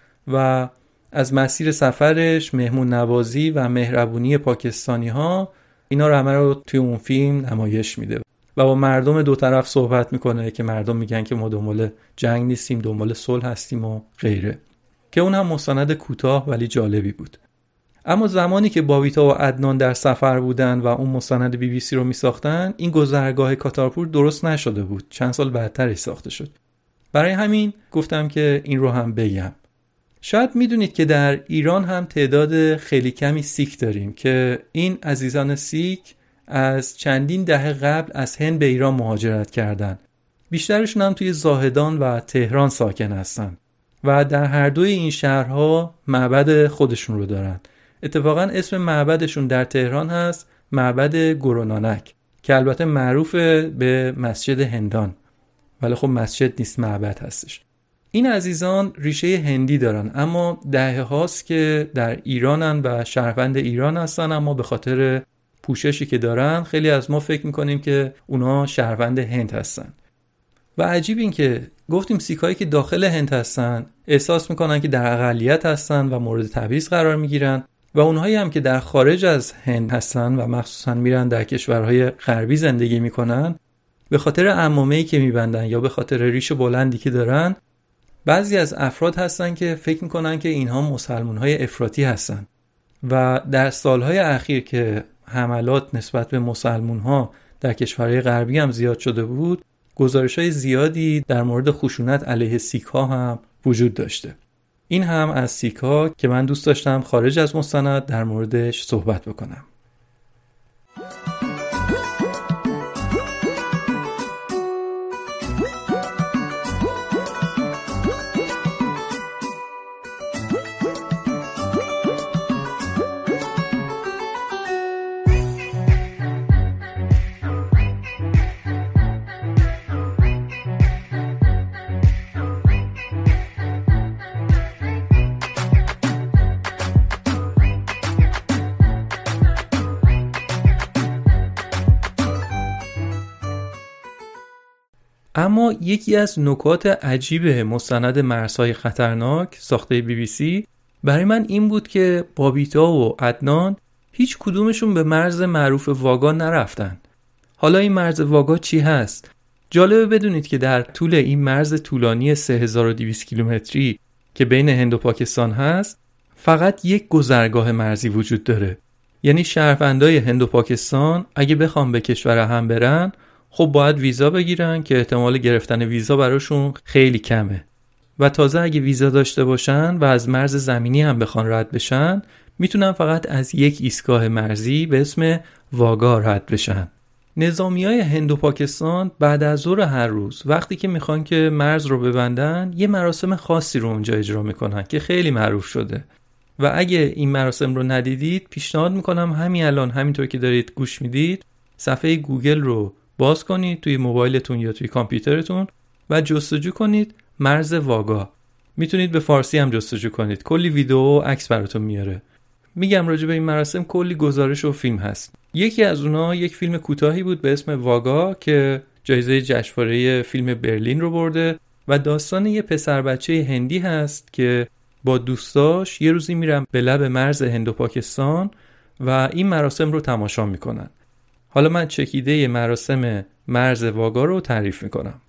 و از مسیر سفرش مهمون نوازی و مهربونی پاکستانی ها اینا رو همه رو توی اون فیلم نمایش میده. و با مردم دو طرف صحبت می‌کنه که مردم میگن که ما دنبال جنگ نیستیم دنبال صلح هستیم و غیره. که اون هم مستند کوتاه ولی جالبی بود. اما زمانی که باویتا و عدنان در سفر بودن و اون مستند بی بی سی رو میساختن این گذرگاه کارتارپور درست نشده بود. چند سال بعدترش ساخته شد. برای همین گفتم که این رو هم بگم. شاید می‌دونید که در ایران هم تعداد خیلی کمی سیک داریم که این عزیزان سیک از چندین دهه قبل از هند به ایران مهاجرت کردند. بیشترشون هم توی زاهدان و تهران ساکن هستن و در هر دوی این شهرها معبد خودشون رو دارن. اتفاقا اسم معبدشون در تهران هست معبد گرونانک که البته معروف به مسجد هندان ولی خب مسجد نیست معبد هستش این عزیزان ریشه هندی دارن اما دهه هاست که در ایرانن و شهروند ایران هستن اما به خاطر پوششی که دارن خیلی از ما فکر می‌کنیم که اونا شهروند هند هستن. و عجیب این که گفتیم سیکایی که داخل هند هستن احساس می‌کنن که در اقلیت هستن و مورد تبعیض قرار می‌گیرن و اونهایی هم که در خارج از هند هستن و مخصوصا میرن در کشورهای غربی زندگی می‌کنن به خاطر عمامه که میبندن یا به خاطر ریش بلندی که دارن بعضی از افراد هستن که فکر می‌کنن که اینها مسلمون های افراطی هستن. و در سالهای اخیر که حملات نسبت به مسلمون ها در کشورهای غربی هم زیاد شده بود گزارش های زیادی در مورد خشونت علیه سیک ها هم وجود داشته. این هم از سیک که من دوست داشتم خارج از مستند در موردش صحبت بکنم. یکی از نکات عجیب مستند مرزهای خطرناک ساخته بی بی سی برای من این بود که بابیتا و عدنان هیچ کدومشون به مرز معروف واگا نرفتن حالا این مرز واگا چی هست؟ جالبه بدونید که در طول این مرز طولانی 3200 کیلومتری که بین هند و پاکستان هست فقط یک گذرگاه مرزی وجود داره یعنی شهروندای هند و پاکستان اگه بخوام به کشور هم برن خب باید ویزا بگیرن که احتمال گرفتن ویزا براشون خیلی کمه. و تازه اگه ویزا داشته باشن و از مرز زمینی هم بخوان رد بشن می‌تونن فقط از یک ایستگاه مرزی به اسم واگا رد بشن. نظامی های هند و پاکستان بعد از ظهر هر روز وقتی که می‌خوان که مرز رو ببندن یه مراسم خاصی رو اونجا اجرا می‌کنن که خیلی معروف شده. و اگه این مراسم رو ندیدید پیشنهاد می‌کنم همین الان همینطور که دارید گوش می‌دید صفحه گوگل رو باز کنید توی موبایلتون یا توی کامپیوترتون و جستجو کنید مرز واگا. می‌تونید به فارسی هم جستجو کنید. کلی ویدیو و عکس براتون میاره. میگم راجع به این مراسم کلی گزارش و فیلم هست. یکی از اونها یک فیلم کوتاهی بود به اسم واگا که جایزه جشنواره فیلم برلین رو برده و داستان یه پسر بچه هندی هست که با دوستاش یه روزی میرن به لب مرز هند و پاکستان و این مراسم رو تماشا می‌کنن. حالا من چکیده مراسم مرز واگا رو تعریف می‌کنم.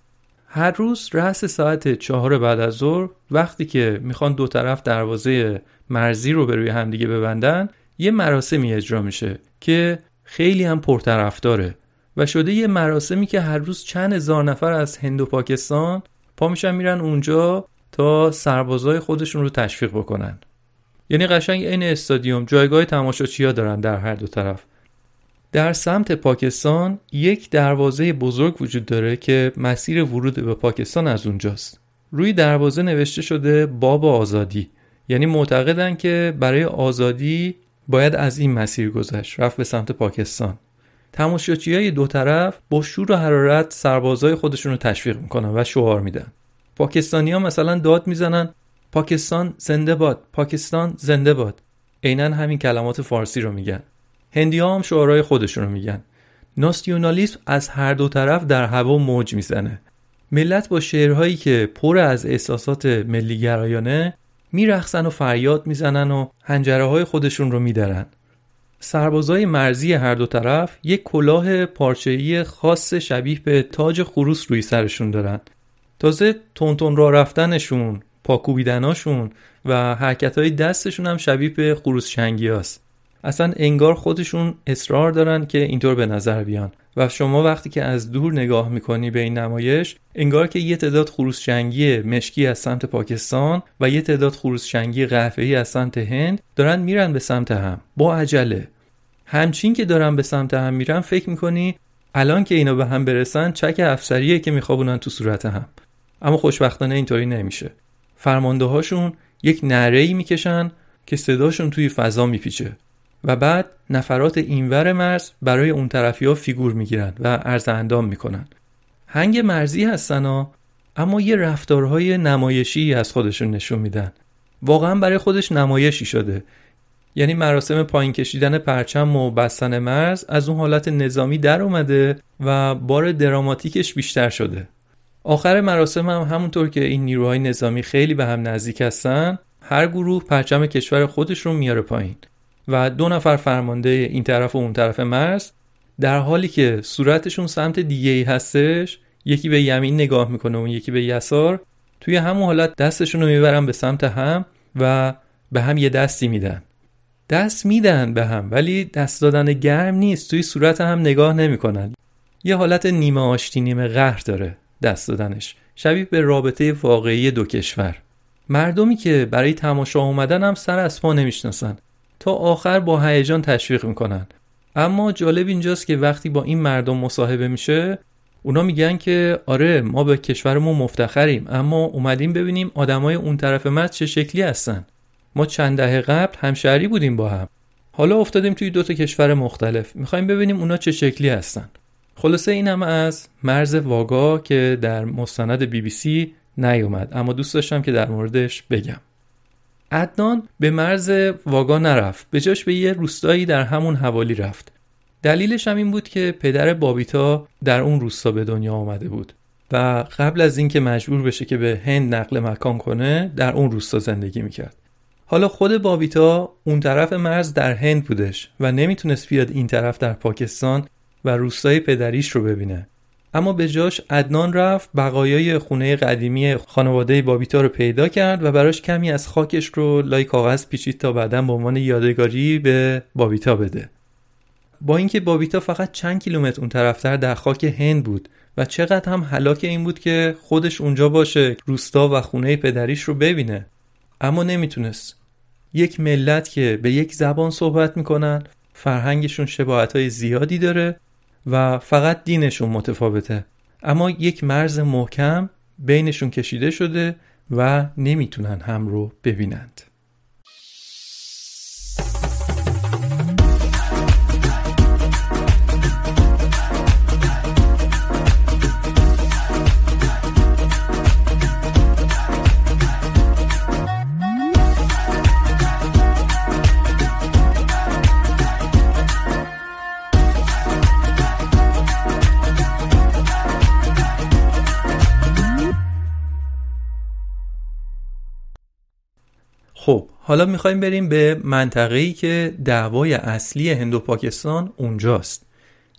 هر روز رأس ساعت چهار بعد از ظهر وقتی که می‌خوان دو طرف دروازه مرزی رو به روی همدیگه ببندن یه مراسمی اجرا میشه که خیلی هم پرطرفداره و شده یه مراسمی که هر روز چند هزار نفر از هند و پاکستان پا میشن میرن اونجا تا سربازای خودشون رو تشویق بکنن. یعنی قشنگ این استادیوم جایگاه تماشاچی ها دارن در هر دو طرف. در سمت پاکستان یک دروازه بزرگ وجود داره که مسیر ورود به پاکستان از اونجاست. روی دروازه نوشته شده باب آزادی. یعنی معتقدن که برای آزادی باید از این مسیر گذشت رفت به سمت پاکستان. تماشاچی های دو طرف با شور و حرارت سربازای خودشون رو تشویق می‌کنن و شعار میدن. پاکستانی ها مثلا داد می‌زنن پاکستان زنده باد پاکستان زنده باد. عینا همین کلمات فارسی رو میگن. هندی ها هم شعارهای خودشون رو میگن. ناسیونالیسم از هر دو طرف در هوا موج می‌زنه. ملت با شعرهایی که پر از احساسات ملیگرایانه میرخصن و فریاد می‌زنن و هنجره های خودشون رو میدارن. سربازای مرزی هر دو طرف یک کلاه پارچه‌ای خاص شبیه به تاج خروس روی سرشون دارن. تازه تونتون را رفتنشون پاکوبیدناشون و حرکت های دستشون هم شبیه به خروس شنگی هست. اصلا انگار خودشون اصرار دارن که اینطور به نظر بیان. و شما وقتی که از دور نگاه می‌کنی به این نمایش انگار که یه تعداد خروس شنگی مشکی از سمت پاکستان و یه تعداد خروس شنگی قهوه‌ای از سمت هند دارن میرن به سمت هم. با عجله. همچین که دارن به سمت هم میرن فکر می‌کنی الان که اینا به هم برسن چک افسریه که میخوابونن تو صورت هم. اما خوشبختانه اینطوری نمیشه. فرمانده هاشون یک نره می‌کشن که صداشون توی فضا میپیچه. و بعد نفرات اینور مرز برای اون طرفی ها فیگور می‌گیرن و عرض اندام می‌کنن. هنگ مرزی هستن ها اما یه رفتارهای نمایشی از خودشون نشون میدن. واقعا برای خودش نمایشی شده. یعنی مراسم پایین کشیدن پرچم و بستن مرز از اون حالت نظامی در اومده و بار دراماتیکش بیشتر شده. آخر مراسم هم همونطور که این نیروهای نظامی خیلی به هم نزدیک هستن هر گروه پرچم کشور خودش رو میاره پایین. و دو نفر فرمانده این طرف و اون طرف مرز در حالی که صورتشون سمت دیگه ای هستش یکی به یمین نگاه می‌کنه و یکی به یسار توی همون حالت دستشون رو می‌برن به سمت هم و به هم یه دستی میدن. دست میدن به هم ولی دست دادن گرم نیست توی صورت هم نگاه نمی‌کنن. یه حالت نیمه آشتی نیمه قهر داره دست دادنش شبیه به رابطه واقعی دو کشور. مردمی که برای تماشا اومدن هم سر از پا نمی‌شناسن. تا آخر با هیجان تشویق می‌کنن. اما جالب اینجاست که وقتی با این مردم مصاحبه میشه اونا میگن که آره ما به کشورمون مفتخریم اما اومدیم ببینیم آدمای اون طرف مرز چه شکلی هستن. ما چند دهه قبل همشهری بودیم با هم. حالا افتادیم توی دو تا کشور مختلف. می‌خوایم ببینیم اونا چه شکلی هستن. خلاصه این هم از مرز واگا که در مستند بی بی سی نیومد. اما دوست داشتم که در موردش بگم. عدنان به مرز واگا نرفت. به جاش به یه روستایی در همون حوالی رفت. دلیلش هم این بود که پدر بابیتا در اون روستا به دنیا آمده بود و قبل از اینکه مجبور بشه که به هند نقل مکان کنه در اون روستا زندگی می‌کرد. حالا خود بابیتا اون طرف مرز در هند بودش و نمی‌تونست بیاد این طرف در پاکستان و روستای پدریش رو ببینه. اما به جاش عدنان رفت بقایای خونه قدیمی خانواده بابیتا رو پیدا کرد و براش کمی از خاکش رو لای کاغذ پیچید تا بعدا به عنوان یادگاری به بابیتا بده. با اینکه بابیتا فقط چند کیلومتر اون طرفتر در خاک هند بود و چقدر هم حلاک این بود که خودش اونجا باشه روستا و خونه پدریش رو ببینه. اما نمی‌تونست. یک ملت که به یک زبان صحبت می‌کنن فرهنگشون شباهت های زیادی داره. و فقط دینشون متفاوته. اما یک مرز محکم بینشون کشیده شده و نمی‌تونن هم رو ببینند. حالا می‌خوایم بریم به منطقه‌ای که دعوای اصلی هند و پاکستان اونجاست.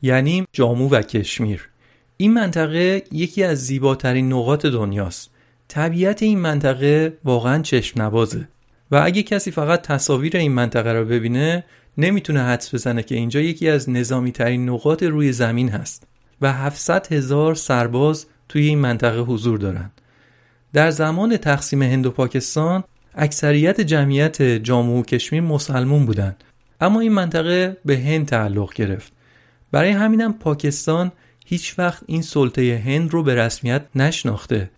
یعنی جامو و کشمیر. این منطقه یکی از زیباترین نقاط دنیاست. طبیعت این منطقه واقعا چشم نوازه و اگه کسی فقط تصاویر این منطقه رو ببینه نمی‌تونه حدس بزنه که اینجا یکی از نظامی ترین نقاط روی زمین هست و 700 هزار سرباز توی این منطقه حضور دارن. در زمان تقسیم هند و پاکستان اکثریت جمعیت جامعه و کشمیر مسلمون بودند. اما این منطقه به هند تعلق گرفت. برای همینم پاکستان هیچ وقت این سلطه هند رو به رسمیت نشناخته.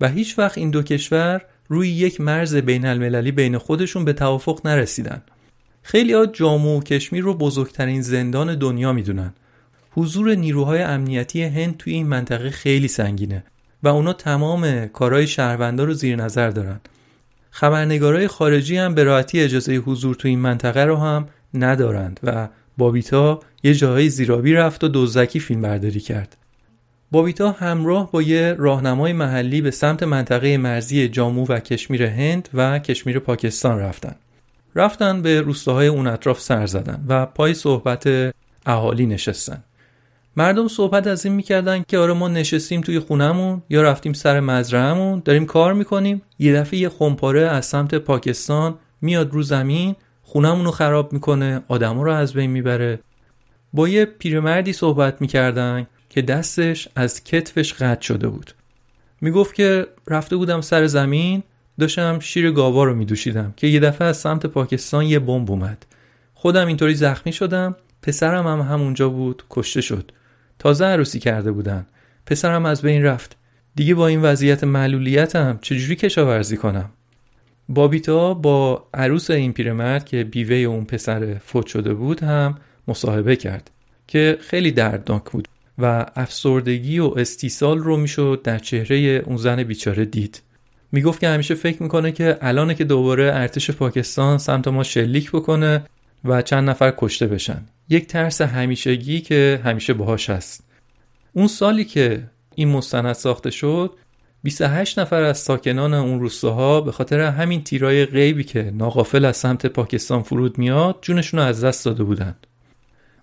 و هیچ وقت این دو کشور روی یک مرز بین المللی بین خودشون به توافق نرسیدن. خیلی ها جامعه و کشمیر رو بزرگترین زندان دنیا می‌دونن. حضور نیروهای امنیتی هند توی این منطقه خیلی سنگینه و اونا تمام کارهای شهروندا رو زیر نظر دارن. خبرنگارای خارجی هم به راحتی اجازه حضور تو این منطقه رو هم ندارند و بابیتا یه جاهای زیرابی رفت و دزدکی فیلم برداری کرد. بابیتا همراه با یه راهنمای محلی به سمت منطقه مرزی جامو و کشمیر هند و کشمیر پاکستان رفتن. رفتن به روستاهای اون اطراف سر زدن و پای صحبت اهالی نشستن. مردم صحبت از این می‌کردن که آره ما نشستیم توی خونمون یا رفتیم سر مزرعهمون داریم کار می‌کنیم. یه دفعه یه خمپاره از سمت پاکستان میاد رو زمین خونمون رو خراب می‌کنه آدما رو از بین می‌بره. با یه پیرمردی صحبت می‌کردن که دستش از کتفش قطع شده بود. می‌گفت که رفته بودم سر زمین داشتم شیر گاوا رو میدوشیدم که یه دفعه از سمت پاکستان یه بمب اومد. خودم اینطوری زخمی شدم پسرم هم همونجا بود کشته شد. تازه عروسی کرده بودن. پسرم از بین رفت. دیگه با این وضعیت معلولیتم چجوری کشاورزی کنم؟ بابیتا با عروس این پیرمرد که بیوه اون پسر فوت شده بود هم مصاحبه کرد که خیلی دردناک بود و افسردگی و استیصال رو می‌شد در چهره اون زن بیچاره دید. می‌گفت که همیشه فکر می‌کنه که الانه که دوباره ارتش پاکستان سمت ما شلیک بکنه و چند نفر کشته بشن. یک ترس همیشگی که همیشه باهاش هست. اون سالی که این مستند ساخته شد 28 نفر از ساکنان اون روستاها به خاطر همین تیرای غیبی که ناقافل از سمت پاکستان فرود میاد جونشون رو از دست داده بودن.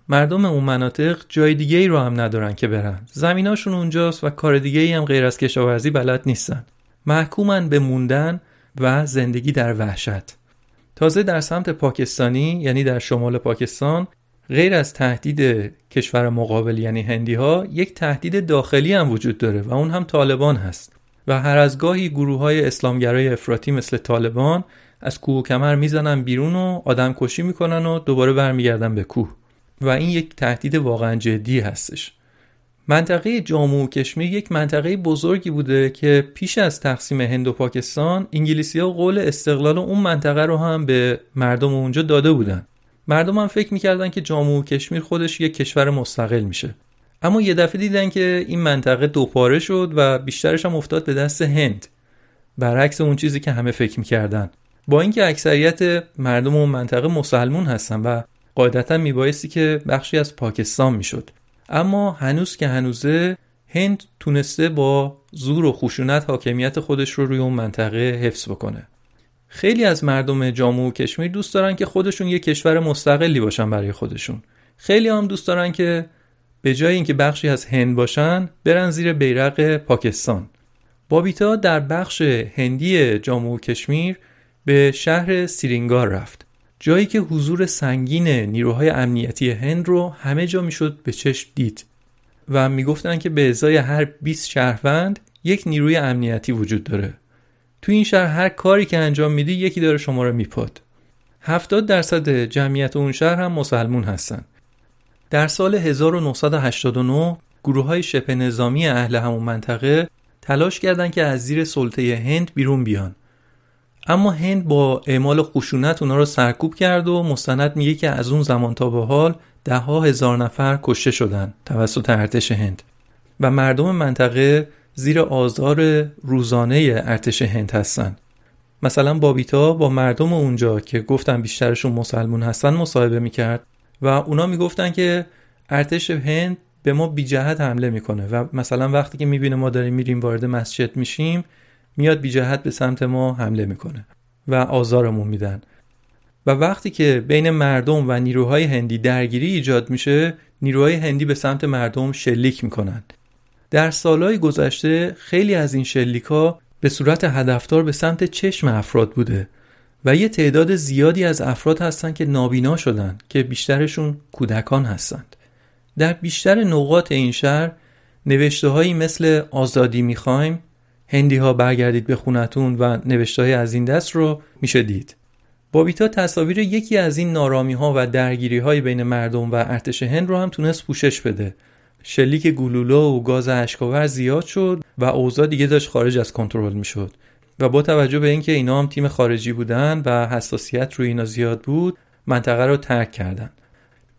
مردم اون مناطق جای دیگه ای رو هم ندارن که برن. زمیناشون اونجاست و کار دیگه ای هم غیر از کشاورزی بلد نیستن. محکومن به موندن و زندگی در وحشت. تازه در سمت پاکستانی یعنی در شمال پاکستان غیر از تهدید کشور مقابل یعنی هندی ها یک تهدید داخلی هم وجود داره و اون هم طالبان هست. و هر از گاهی گروه های اسلامگرای افراطی مثل طالبان از کوه و کمر می‌زنن بیرون و آدم کشی می‌کنن و دوباره برمیگردن به کوه. و این یک تهدید واقعا جدی هستش. منطقه جامو و کشمیر یک منطقه بزرگی بوده که پیش از تقسیم هند و پاکستان انگلیسی ها قول استقلال اون منطقه رو هم به مردم اونجا داده بودن. مردم هم فکر می‌کردن که جامو و کشمیر خودش یک کشور مستقل میشه. اما یه دفعه دیدن که این منطقه دوپاره شد و بیشترش هم افتاد به دست هند. برعکس اون چیزی که همه فکر می‌کردن. با اینکه اکثریت مردم اون منطقه مسلمون هستن و قاعدتا میبایستی که بخشی از پاکستان می‌شد. اما هنوز که هنوزه هند تونسته با زور و خشونت حاکمیت خودش رو روی اون منطقه حفظ بکنه. خیلی از مردم جامو و کشمیر دوست دارن که خودشون یه کشور مستقلی باشن برای خودشون. خیلی هم دوست دارن که به جای اینکه بخشی از هند باشن برن زیر بیرق پاکستان. بابیتا در بخش هندی جامو و کشمیر به شهر سیرینگار رفت. جایی که حضور سنگین نیروهای امنیتی هند رو همه جا می‌شد به چشم دید و می‌گفتن که به ازای هر 20 شهروند یک نیروی امنیتی وجود داره. تو این شهر هر کاری که انجام میدی یکی داره شما رو میپاد. 70 درصد جمعیت اون شهر هم مسلمون هستن. در سال 1989 گروه های شبه نظامی اهل همون منطقه تلاش کردند که از زیر سلطه هند بیرون بیان. اما هند با اعمال خشونت اونا رو سرکوب کرد و مستند میگه که از اون زمان تا به حال ده ها هزار نفر کشته شدن توسط ارتش هند. و مردم منطقه زیر آزار روزانه ارتش هند هستن. مثلا بابیتا با مردم اونجا که گفتن بیشترشون مسلمون هستن مصاحبه می‌کرد و اونا می‌گفتن که ارتش هند به ما بی جهت حمله می‌کنه و مثلا وقتی که می‌بینه ما داریم میریم وارد مسجد میشیم میاد بی جهت به سمت ما حمله می‌کنه و آزارمون میدن. و وقتی که بین مردم و نیروهای هندی درگیری ایجاد میشه نیروهای هندی به سمت مردم شلیک می‌کنن. در سالهای گذشته خیلی از این شلیک ها به صورت هدفدار به سمت چشم افراد بوده و یه تعداد زیادی از افراد هستند که نابینا شدن که بیشترشون کودکان هستند. در بیشتر نقاط این شهر نوشته هایی مثل آزادی می‌خوایم هندی ها برگردید به خونتون و نوشته های از این دست رو میشه دید. بابیتا تصاویر یکی از این نارامی ها و درگیری های بین مردم و ارتش هند رو هم تونست پوشش بده. شلیک گلوله و گاز اشکاور زیاد شد و اوضاع دیگه داشت خارج از کنترل می‌شد. و با توجه به اینکه اینا هم تیم خارجی بودن و حساسیت روی اینا زیاد بود منطقه رو ترک کردن.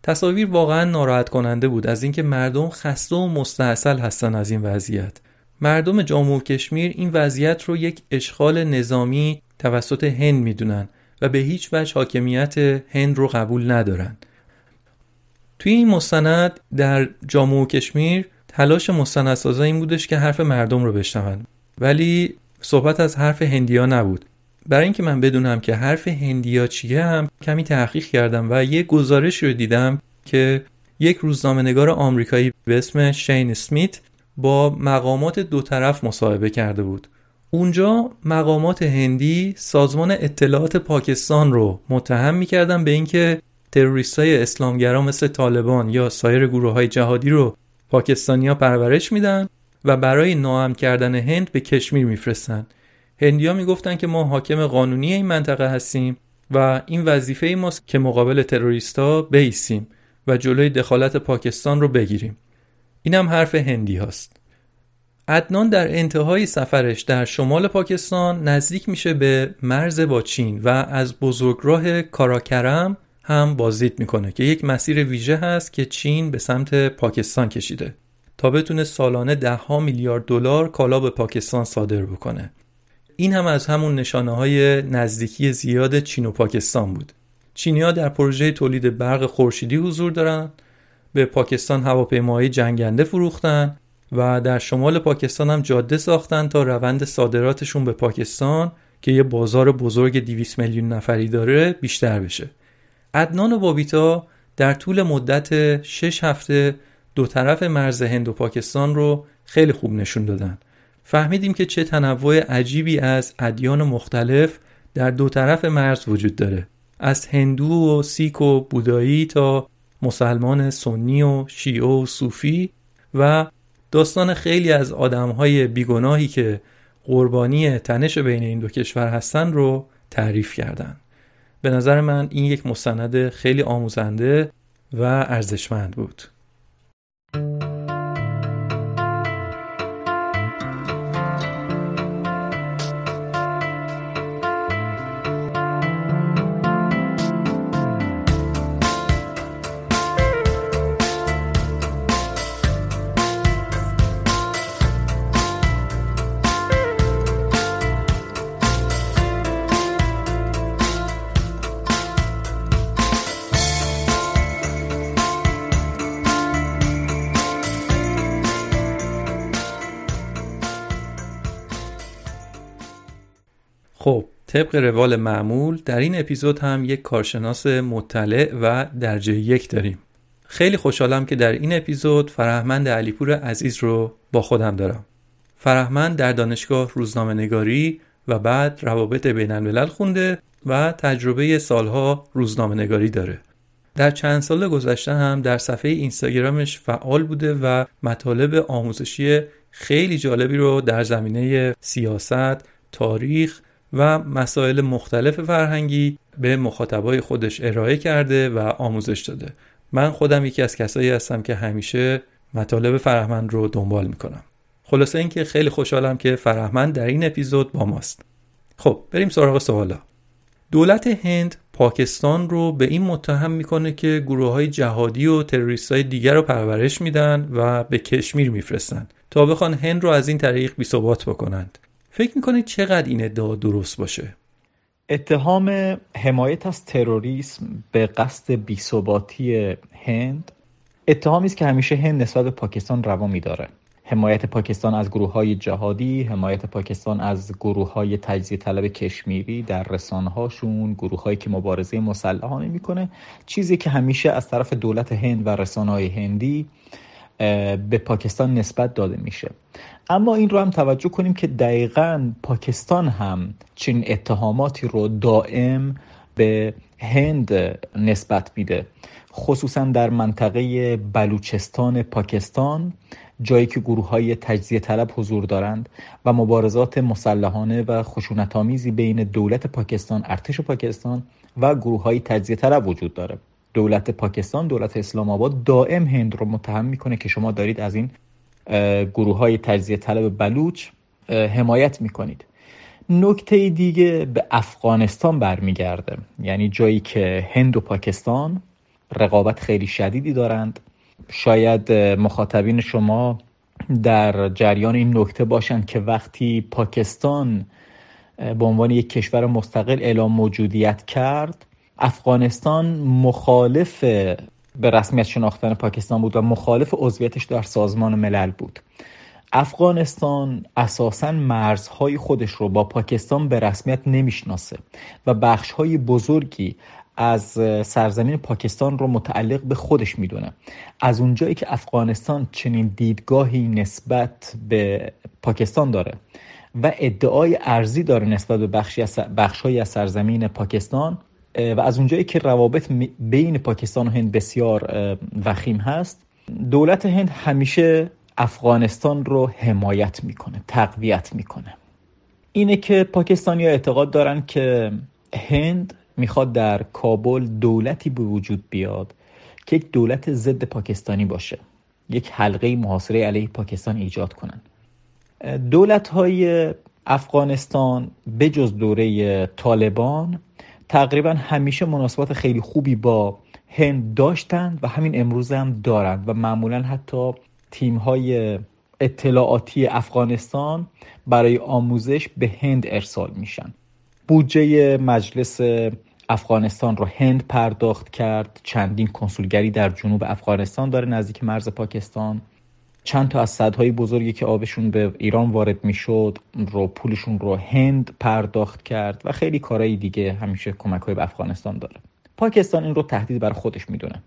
تصاویر واقعا ناراحت کننده بود از اینکه مردم خسته و مستحصل هستن از این وضعیت. مردم جامعه کشمیر این وضعیت رو یک اشغال نظامی توسط هند می‌دونن و به هیچ وجه حاکمیت هند رو قبول ندارن. توی این مستند در جامعه کشمیر تلاش مستندسازا این بودش که حرف مردم رو بشنون. ولی صحبت از حرف هندیا نبود. برای اینکه من بدونم که حرف هندیا چیه هم کمی تحقیق کردم و یه گزارش رو دیدم که یک روزنامه نگار آمریکایی به اسم شین اسمیت با مقامات دو طرف مصاحبه کرده بود. اونجا مقامات هندی سازمان اطلاعات پاکستان رو متهم می‌کردن به اینکه تروریست های اسلامگرا مثل طالبان یا سایر گروه های جهادی رو پاکستانیا پرورش میدن و برای ناام کردن هند به کشمیر میفرستن. هندیا می‌گفتن که ما حاکم قانونی این منطقه هستیم و این وظیفه ماست که مقابل تروریستا بیسیم و جلوی دخالت پاکستان رو بگیریم. این هم حرف هندی هاست. عدنان در انتهای سفرش در شمال پاکستان نزدیک میشه به مرز با چین و از بزرگراه کاراکرم هم بازدید می‌کنه که یک مسیر ویژه هست که چین به سمت پاکستان کشیده تا بتونه سالانه ده ها میلیارد دلار کالا به پاکستان صادر بکنه. این هم از همون نشانه های نزدیکی زیاد چین و پاکستان بود. چینیا در پروژه تولید برق خورشیدی حضور دارن به پاکستان هواپیماهای جنگنده فروختن و در شمال پاکستان هم جاده ساختن تا روند صادراتشون به پاکستان که یه بازار بزرگ 200 میلیون نفری داره بیشتر بشه. عدنان و بابیتا در طول مدت 6 هفته دو طرف مرز هند و پاکستان رو خیلی خوب نشون دادن. فهمیدیم که چه تنوع عجیبی از ادیان مختلف در دو طرف مرز وجود داره. از هندو و سیک و بودایی تا مسلمان سنی و شیعه و صوفی و داستان خیلی از آدمهای بیگناهی که قربانی تنش بین این دو کشور هستن رو تعریف کردن. به نظر من این یک مستند خیلی آموزنده و ارزشمند بود. طبق روال معمول در این اپیزود هم یک کارشناس مطلع و درجه یک داریم. خیلی خوشحالم که در این اپیزود فرهمند علیپور عزیز رو با خودم دارم. فرهمند در دانشگاه روزنامه نگاری و بعد روابط بین الملل خونده و تجربه سالها روزنامه نگاری داره. در چند سال گذشته هم در صفحه اینستاگرامش فعال بوده و مطالب آموزشی خیلی جالبی رو در زمینه سیاست، تاریخ و مسائل مختلف فرهنگی به مخاطبای خودش ارائه کرده و آموزش داده. من خودم یکی از کسایی هستم که همیشه مطالب فرهمند رو دنبال می‌کنم. خلاصه اینکه خیلی خوشحالم که فرهمند در این اپیزود با ماست. خب بریم سراغ سوالا. دولت هند پاکستان رو به این متهم می‌کنه که گروه های جهادی و تروریست های دیگر رو پرورش میدن و به کشمیر میفرستن تا بخوان هند رو از این طریق بی بکنند. فکر می‌کنید چقدر این ادعا درست باشه؟
اتهام حمایت از تروریسم به قصد بیثباتی هند اتهامی است که همیشه هند نسبت به پاکستان روا میداره حمایت پاکستان از گروه های جهادی حمایت پاکستان از گروه های تجزیه طلب کشمیری در رسانه هاشون گروه هایی که مبارزه مسلحانه می‌کنه چیزی که همیشه از طرف دولت هند و رسانه های هندی به پاکستان نسبت داده میشه. اما این رو هم توجه کنیم که دقیقا پاکستان هم چین اتهاماتی رو دائم به هند نسبت میده. خصوصا در منطقه بلوچستان پاکستان جایی که گروه های تجزیه طلب حضور دارند و مبارزات مسلحانه و خشونت آمیزی بین دولت پاکستان ارتش پاکستان و گروه های تجزیه طلب وجود داره. دولت پاکستان دولت اسلام آباد دائم هند رو متهم می‌کنه که شما دارید از این گروه های تجزیه طلب بلوچ حمایت می‌کنید. نکته دیگه به افغانستان برمیگرده. یعنی جایی که هند و پاکستان رقابت خیلی شدیدی دارند. شاید مخاطبین شما در جریان این نکته باشند که وقتی پاکستان به عنوان یک کشور مستقل اعلام موجودیت کرد افغانستان مخالف به رسمیت شناختن پاکستان بود و مخالف عضویتش در سازمان ملل بود. افغانستان اساسا مرزهای خودش رو با پاکستان به رسمیت نمی‌شناسه و بخشهای بزرگی از سرزمین پاکستان رو متعلق به خودش می‌دونه. از اونجایی که افغانستان چنین دیدگاهی نسبت به پاکستان داره و ادعای ارزی داره نسبت به بخشی از بخشهایی از سرزمین پاکستان و از اونجایی که روابط بین پاکستان و هند بسیار وخیم هست دولت هند همیشه افغانستان رو حمایت می‌کنه تقویت می‌کنه. اینه که پاکستانی اعتقاد دارن که هند می‌خواد در کابل دولتی به وجود بیاد که یک دولت ضد پاکستانی باشه یک حلقه محاصره علیه پاکستان ایجاد کنن. دولت های افغانستان بجز دوره طالبان تقریبا همیشه مناسبات خیلی خوبی با هند داشتند و همین امروز هم دارند و معمولا حتی تیم های اطلاعاتی افغانستان برای آموزش به هند ارسال میشن. بودجه مجلس افغانستان رو هند پرداخت کرد. چندین کنسولگری در جنوب افغانستان داره نزدیک مرز پاکستان. چند تا از صدهای بزرگی که آبشون به ایران وارد می‌شد رو پولشون رو هند پرداخت کرد و خیلی کارهای دیگه همیشه کمک های به افغانستان داره. پاکستان این رو تهدید بر خودش می‌دونه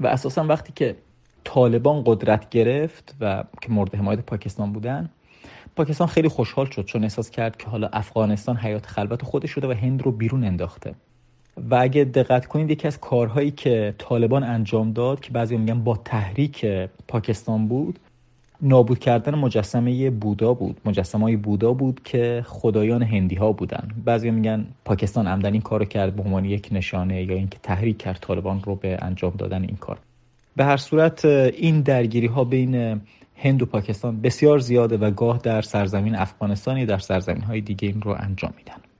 و اساسا وقتی که طالبان قدرت گرفت و که مورد حمایت پاکستان بودن پاکستان خیلی خوشحال شد چون احساس کرد که حالا افغانستان حیات خلوت خودش شده و هند رو بیرون انداخته. و اگه دقت کنید یکی از کارهایی که طالبان انجام داد که بعضی میگن با تحریک پاکستان بود نابود کردن مجسمه بودا بود. مجسمه های بودا بود که خدایان هندی ها بودن. بعضی میگن پاکستان عمدن این کارو کرد به عنوان یک نشانه یا اینکه تحریک کرد طالبان رو به انجام دادن این کار. به هر صورت این درگیری ها بین هند و پاکستان بسیار زیاده و گاه در سرزمین افغانستانی در سرزمین های دیگه این رو انجام میدن.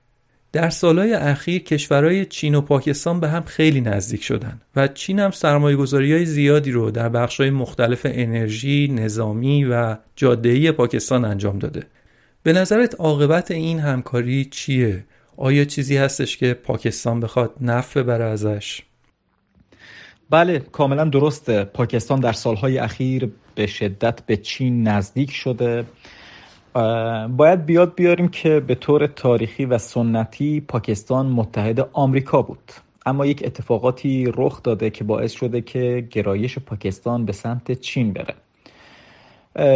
در سالهای اخیر کشورهای چین و پاکستان به هم خیلی نزدیک شدن و چین هم سرمایه های زیادی رو در بخشهای مختلف انرژی، نظامی و جادهی پاکستان انجام داده. به نظرت عاقبت این همکاری چیه؟ آیا چیزی هستش که پاکستان بخواد نفع ببره ازش؟
بله کاملا درسته پاکستان در سالهای اخیر به شدت به چین نزدیک شده باید بیاد بیاریم که به طور تاریخی و سنتی پاکستان متحد آمریکا بود. اما یک اتفاقاتی رخ داده که باعث شده که گرایش پاکستان به سمت چین بره.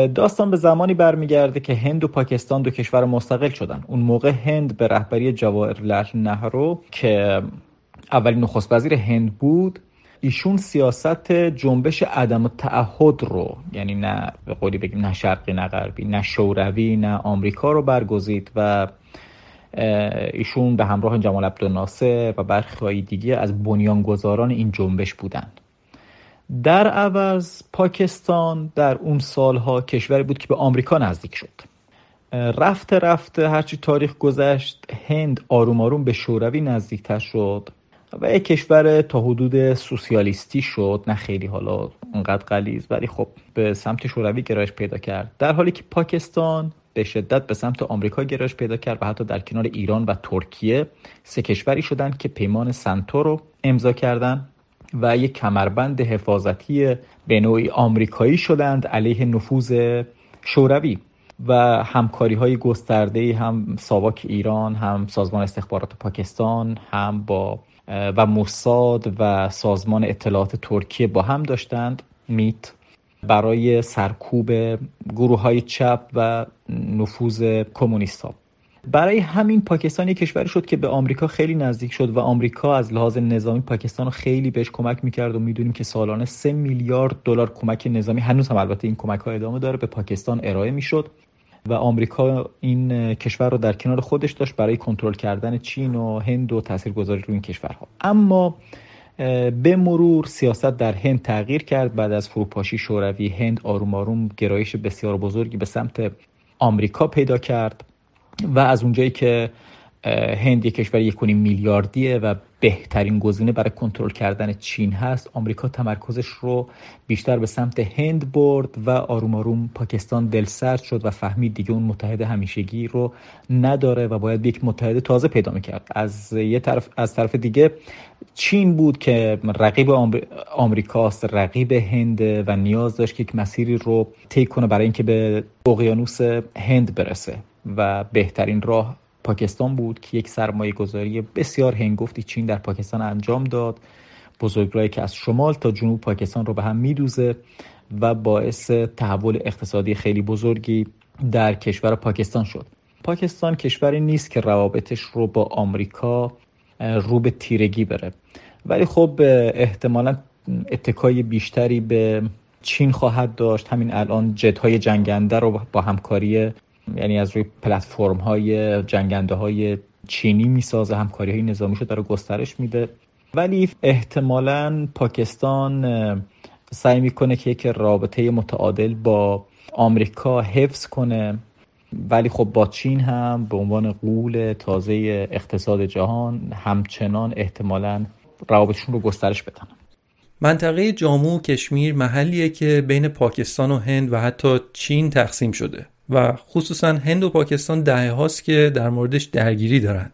داستان به زمانی برمیگرده که هند و پاکستان دو کشور مستقل شدن. اون موقع هند به رهبری جواهرلال نهرو که اولین نخست وزیر هند بود ایشون سیاست جنبش عدم تعهد رو یعنی نه به قولی بگیم نه شرقی نه غربی نه شوروی نه آمریکا رو برگزید و ایشون به همراه جمال عبدالناصر و برخی دیگه از بنیانگذاران این جنبش بودند. در عوض پاکستان در اون سالها کشوری بود که به آمریکا نزدیک شد. رفته رفته هرچی تاریخ گذشت هند آروم آروم به شوروی نزدیکتر شد. و یک کشور تا حدود سوسیالیستی شد نه خیلی حالا اونقدر غلیظ ولی خب به سمت شوروی گرایش پیدا کرد. در حالی که پاکستان به شدت به سمت آمریکا گرایش پیدا کرد و حتی در کنار ایران و ترکیه سه کشوری شدند که پیمان سنتو رو امضا کردند و یک کمربند حفاظتی به نوعی آمریکایی شدند علیه نفوذ شوروی و همکاری های گسترده هم ساواک ایران هم سازمان استخبارات پاکستان هم با و موساد و سازمان اطلاعات ترکیه با هم داشتند میت. برای سرکوب گروه های چپ و نفوذ کمونیست ها برای همین پاکستان یک کشوری شد که به آمریکا خیلی نزدیک شد و آمریکا از لحاظ نظامی پاکستان خیلی بهش کمک می‌کرد و می‌دونیم که سالانه 3 میلیارد دلار کمک نظامی هنوز هم البته این کمک ها ادامه داره به پاکستان ارائه می‌شد. و آمریکا این کشور رو در کنار خودش داشت برای کنترل کردن چین و هند و تاثیرگذاری روی این کشورها. اما به مرور سیاست در هند تغییر کرد. بعد از فروپاشی شوروی هند آروم آروم گرایش بسیار بزرگی به سمت آمریکا پیدا کرد و از اونجایی که هند یک کشور یک میلیاردیه و بهترین گزینه برای کنترل کردن چین هست. آمریکا تمرکزش رو بیشتر به سمت هند برد و آروم آروم پاکستان دلسرد شد و فهمید دیگه اون متحد همیشگی رو نداره و باید یک متحد تازه پیدا می‌کرد. از یه طرف از طرف دیگه چین بود که رقیب آمریکاست رقیب هند و نیاز داشت که یک مسیری رو طی کنه برای اینکه به اقیانوس هند برسه و بهترین راه پاکستان بود که یک سرمایه گذاری بسیار هنگفتی چین در پاکستان انجام داد بزرگراهی که از شمال تا جنوب پاکستان رو به هم میدوزه و باعث تحول اقتصادی خیلی بزرگی در کشور پاکستان شد. پاکستان کشوری نیست که روابطش رو با آمریکا رو به تیرگی بره. ولی خب احتمالا اتکای بیشتری به چین خواهد داشت. همین الان جدهای جنگنده رو با همکاری یعنی از روی پلتفرم های جنگنده های چینی می‌سازه همکاری های نظامی شده داره گسترش میده. ولی احتمالا پاکستان سعی می‌کنه که یک رابطه متعادل با آمریکا حفظ کنه. ولی خب با چین هم به عنوان قول تازه اقتصاد جهان همچنان احتمالا روابطشون رو گسترش بدن.
منطقه جامو و کشمیر محلیه که بین پاکستان و هند و حتی چین تقسیم شده. و خصوصا هند و پاکستان دهه هاست که در موردش درگیری دارند.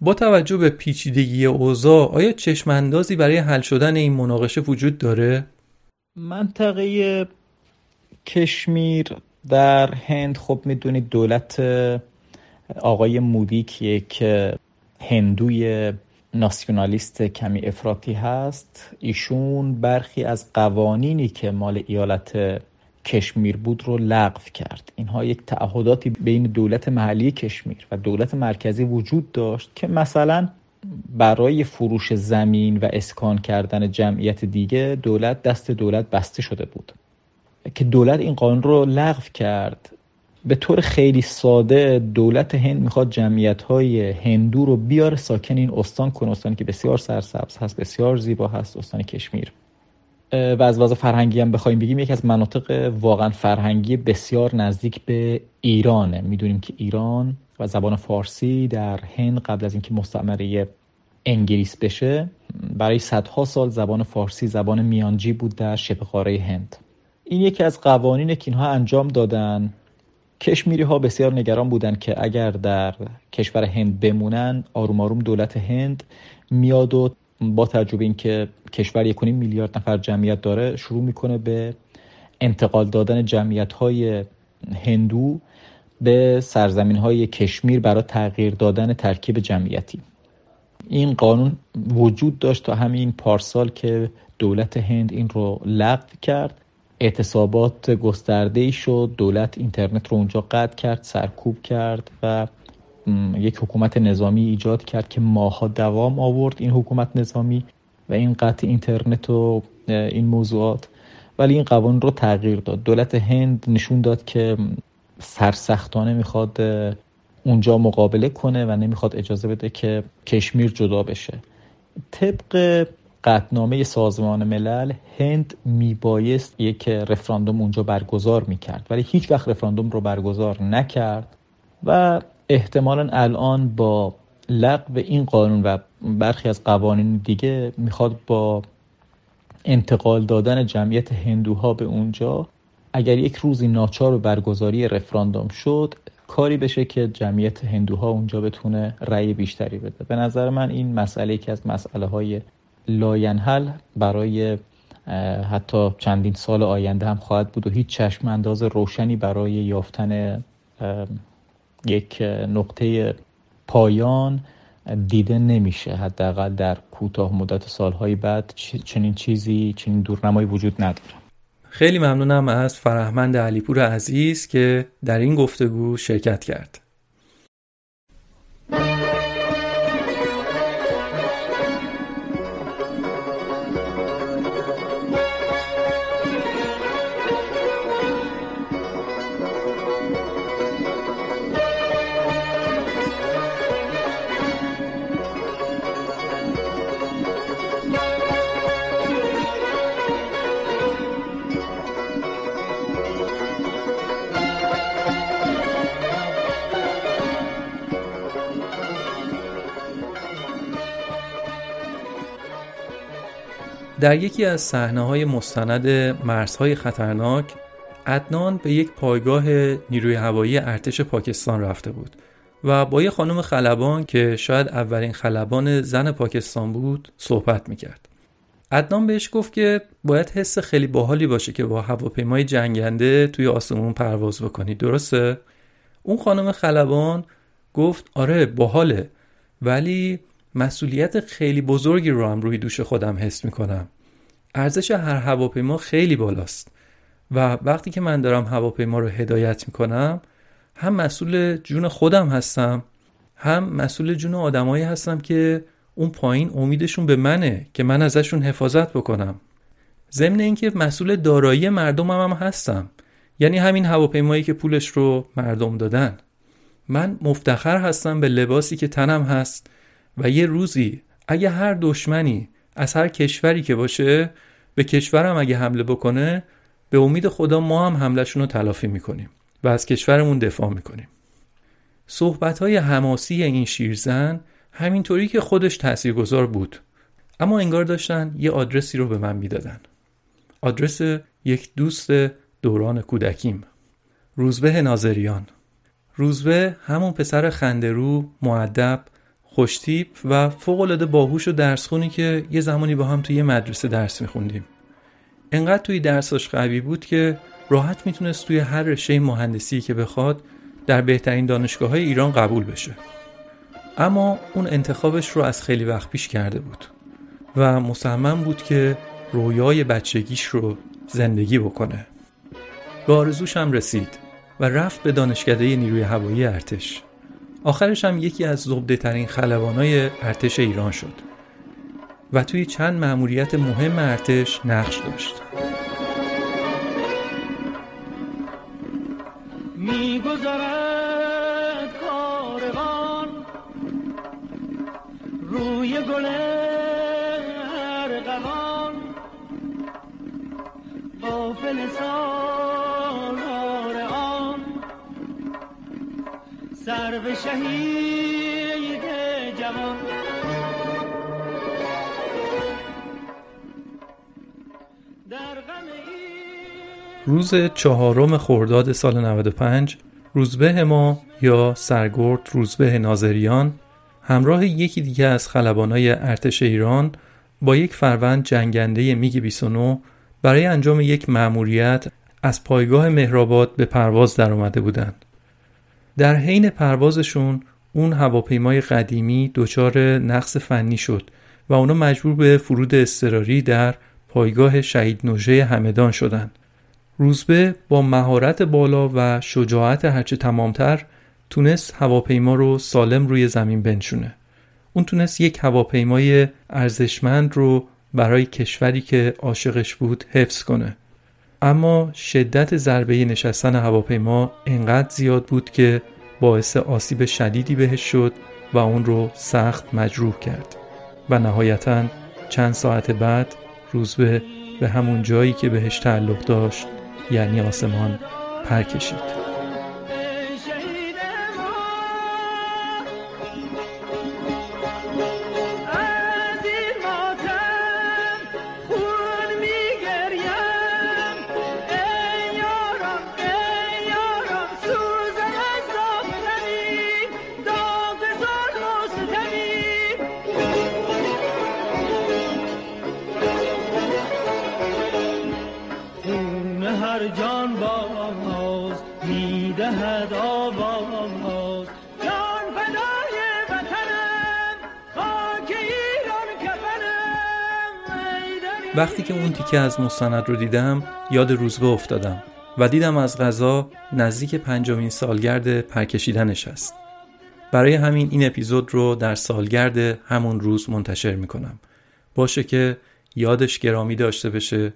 با توجه به پیچیدگی اوضاع آیا چشماندازی برای حل شدن این مناقشه وجود داره؟
منطقه کشمیر در هند خب می‌دونید دولت آقای مودی که یک هندوی ناسیونالیست کمی افراطی هست ایشون برخی از قوانینی که مال ایالت کشمیر بود رو لغو کرد. اینها یک تعهداتی بین دولت محلی کشمیر و دولت مرکزی وجود داشت که مثلا برای فروش زمین و اسکان کردن جمعیت دیگه دولت دست دولت بسته شده بود. که دولت این قانون رو لغو کرد به طور خیلی ساده دولت هند می‌خواد جمعیت های هندو رو بیاره ساکن این استان کنه استانی که بسیار سرسبز هست بسیار زیبا هست استان کشمیر. و از وضع فرهنگی هم بخوایم بگیم یکی از مناطق واقعا فرهنگی بسیار نزدیک به ایرانه. می‌دونیم که ایران و زبان فارسی در هند قبل از اینکه مستعمره انگلیس بشه برای صدها سال زبان فارسی زبان میانجی بود در شبه قاره هند. این یکی از قوانین که اینها انجام دادن کشمیری ها بسیار نگران بودند که اگر در کشور هند بمونن آروم آروم دولت هند میاد و با تجربه اینکه کشور یک میلیارد نفر جمعیت داره شروع می‌کنه به انتقال دادن جمعیت های هندو به سرزمین های کشمیر برای تغییر دادن ترکیب جمعیتی. این قانون وجود داشت تا همین پارسال که دولت هند این رو لغو کرد. اعتصابات گسترده ای شد دولت اینترنت رو اونجا قطع کرد سرکوب کرد و یک حکومت نظامی ایجاد کرد که ماها دوام آورد این حکومت نظامی و این قطع اینترنت و این موضوعات. ولی این قوانین رو تغییر داد. دولت هند نشون داد که سرسختانه می‌خواد اونجا مقابله کنه و نمی‌خواد اجازه بده که کشمیر جدا بشه. طبق قطنامه سازمان ملل هند میبایست یک رفراندوم اونجا برگزار می‌کرد. ولی هیچ وقت رفراندوم رو برگزار نکرد و احتمالا الان با لغو این قانون و برخی از قوانین دیگه می‌خواد با انتقال دادن جمعیت هندوها به اونجا اگر یک روزی ناچار و برگزاری رفراندوم شد کاری بشه که جمعیت هندوها اونجا بتونه رأی بیشتری بده. به نظر من این مسئله که از مسئله های لاینحل برای حتی چندین سال آینده هم خواهد بود و هیچ چشم انداز روشنی برای یافتن یک نقطه پایان دیده نمیشه. حداقل در کوتاه مدت سالهای بعد چنین چیزی چنین دورنمایی وجود نداره.
خیلی ممنونم از فرهمند علیپور عزیز که در این گفتگو شرکت کرد. در یکی از صحنه های مستند مرزهای خطرناک عدنان به یک پایگاه نیروی هوایی ارتش پاکستان رفته بود و با یه خانم خلبان که شاید اولین خلبان زن پاکستان بود صحبت می‌کرد عدنان بهش گفت که باید حس خیلی باحالی باشه که با هواپیمای جنگنده توی آسمون پرواز بکنی درسته؟ اون خانم خلبان گفت آره باحاله ولی مسئولیت خیلی بزرگی رو هم روی دوش خودم حس می‌کنم. ارزش هر هواپیما خیلی بالاست و وقتی که من دارم هواپیما رو هدایت می‌کنم هم مسئول جون خودم هستم هم مسئول جون آدمایی هستم که اون پایین امیدشون به منه که من ازشون حفاظت بکنم. ضمن اینکه مسئول دارایی مردم هم, هم هستم. یعنی همین هواپیمایی که پولش رو مردم دادن. من مفتخر هستم به لباسی که تنم هست و یه روزی اگه هر دشمنی از هر کشوری که باشه به کشورم اگه حمله بکنه به امید خدا ما هم حملشون رو تلافی می‌کنیم و از کشورمون دفاع می‌کنیم. صحبت های حماسی این شیرزن همینطوری که خودش تاثیرگذار بود. اما انگار داشتن یه آدرسی رو به من می‌دادن. آدرس یک دوست دوران کودکیم. روزبه ناظریان. روزبه همون پسر خندرو معدب خوشتیپ و فوقالعاده باهوش و درسخونی که یه زمانی با هم توی یه مدرسه درس میخوندیم. انقدر توی درساش قوی بود که راحت می‌تونست توی هر رشته مهندسی که بخواد در بهترین دانشگاه های ایران قبول بشه. اما اون انتخابش رو از خیلی وقت پیش کرده بود و مصمم بود که رویای بچگیش رو زندگی بکنه. به آرزوش هم رسید و رفت به دانشکده نیروی هوایی ارتش. آخرش هم یکی از زبده ترین خلبانای ارتش ایران شد و توی چند مأموریت مهم ارتش نقش داشت.
میگذرد کاروان روی گل سر به شهید جوان
روز چهارم خرداد سال 95 روزبه ما یا سرگرد روزبه ناظریان همراه یکی دیگه از خلبانای ارتش ایران با یک فروند جنگنده میگ 29 برای انجام یک مأموریت از پایگاه مهرآباد به پرواز در آمده بودند. در حین پروازشون اون هواپیمای قدیمی دچار نقص فنی شد و اونا مجبور به فرود اضطراری در پایگاه شهید نوژه همدان شدند. روزبه با مهارت بالا و شجاعت هرچه تمامتر تونست هواپیما رو سالم روی زمین بنشونه. اون تونست یک هواپیمای ارزشمند رو برای کشوری که عاشقش بود حفظ کنه. اما شدت ضربه نشستن هواپیما انقدر زیاد بود که باعث آسیب شدیدی بهش شد و اون رو سخت مجروح کرد. و نهایتا چند ساعت بعد روزبه به همون جایی که بهش تعلق داشت یعنی آسمان پر کشید وقتی که اون تیکه از مستند رو دیدم یاد روزبه افتادم و دیدم از غذا نزدیک پنجمین سالگرد پرکشیدنش است برای همین این اپیزود رو در سالگرد همون روز منتشر می‌کنم. باشه که یادش گرامی داشته بشه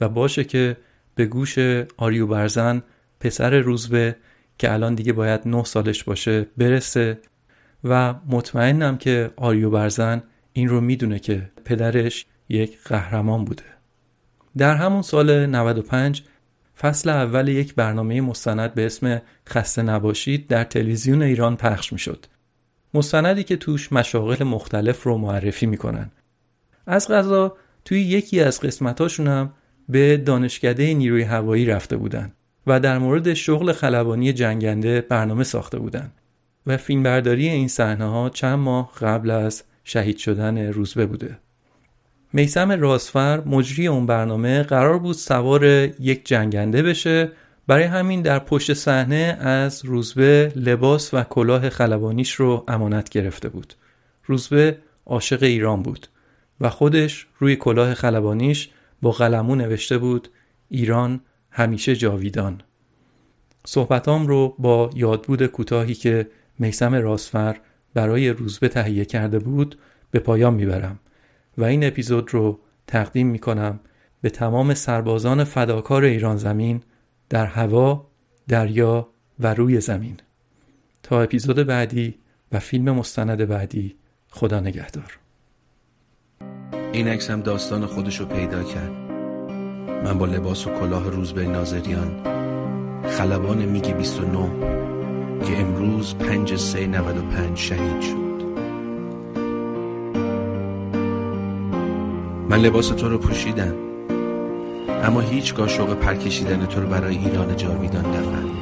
و باشه که به گوش آریو برزن پسر روزبه که الان دیگه باید نه سالش باشه برسه و مطمئنم که آریو برزن این رو می‌دونه که پدرش یک قهرمان بوده در همون سال 95 فصل اول یک برنامه مستند به اسم خسته نباشید در تلویزیون ایران پخش می‌شد. مستندی که توش مشاغل مختلف رو معرفی می‌کنن. از غذا توی یکی از قسمتاشون هم به دانشکده نیروی هوایی رفته بودن و در مورد شغل خلبانی جنگنده برنامه ساخته بودن و فیلمبرداری این صحنه ها چند ماه قبل از شهید شدن روزبه بوده. میسم راسفر مجری اون برنامه قرار بود سوار یک جنگنده بشه. برای همین در پشت صحنه از روزبه لباس و کلاه خلبانیش رو امانت گرفته بود. روزبه عاشق ایران بود و خودش روی کلاه خلبانیش با قلمو نوشته بود ایران همیشه جاویدان. صحبتام رو با یادبود کوتاهی که میسم راسفر برای روزبه تهیه کرده بود به پایان می‌برم. و این اپیزود رو تقدیم می کنم به تمام سربازان فداکار ایران زمین در هوا، دریا و روی زمین. تا اپیزود بعدی و فیلم مستند بعدی خدا نگهدار.
این عکس هم داستان خودش رو پیدا کرد. من با لباس و کلاه روزبه ناظریان خلبان میگی 29 که امروز 5 3 95 شهید شد. من لباس تو رو پوشیدم. اما هیچگاه شوق پرکشیدن تو رو برای ایران جاویدان نفهمیدم.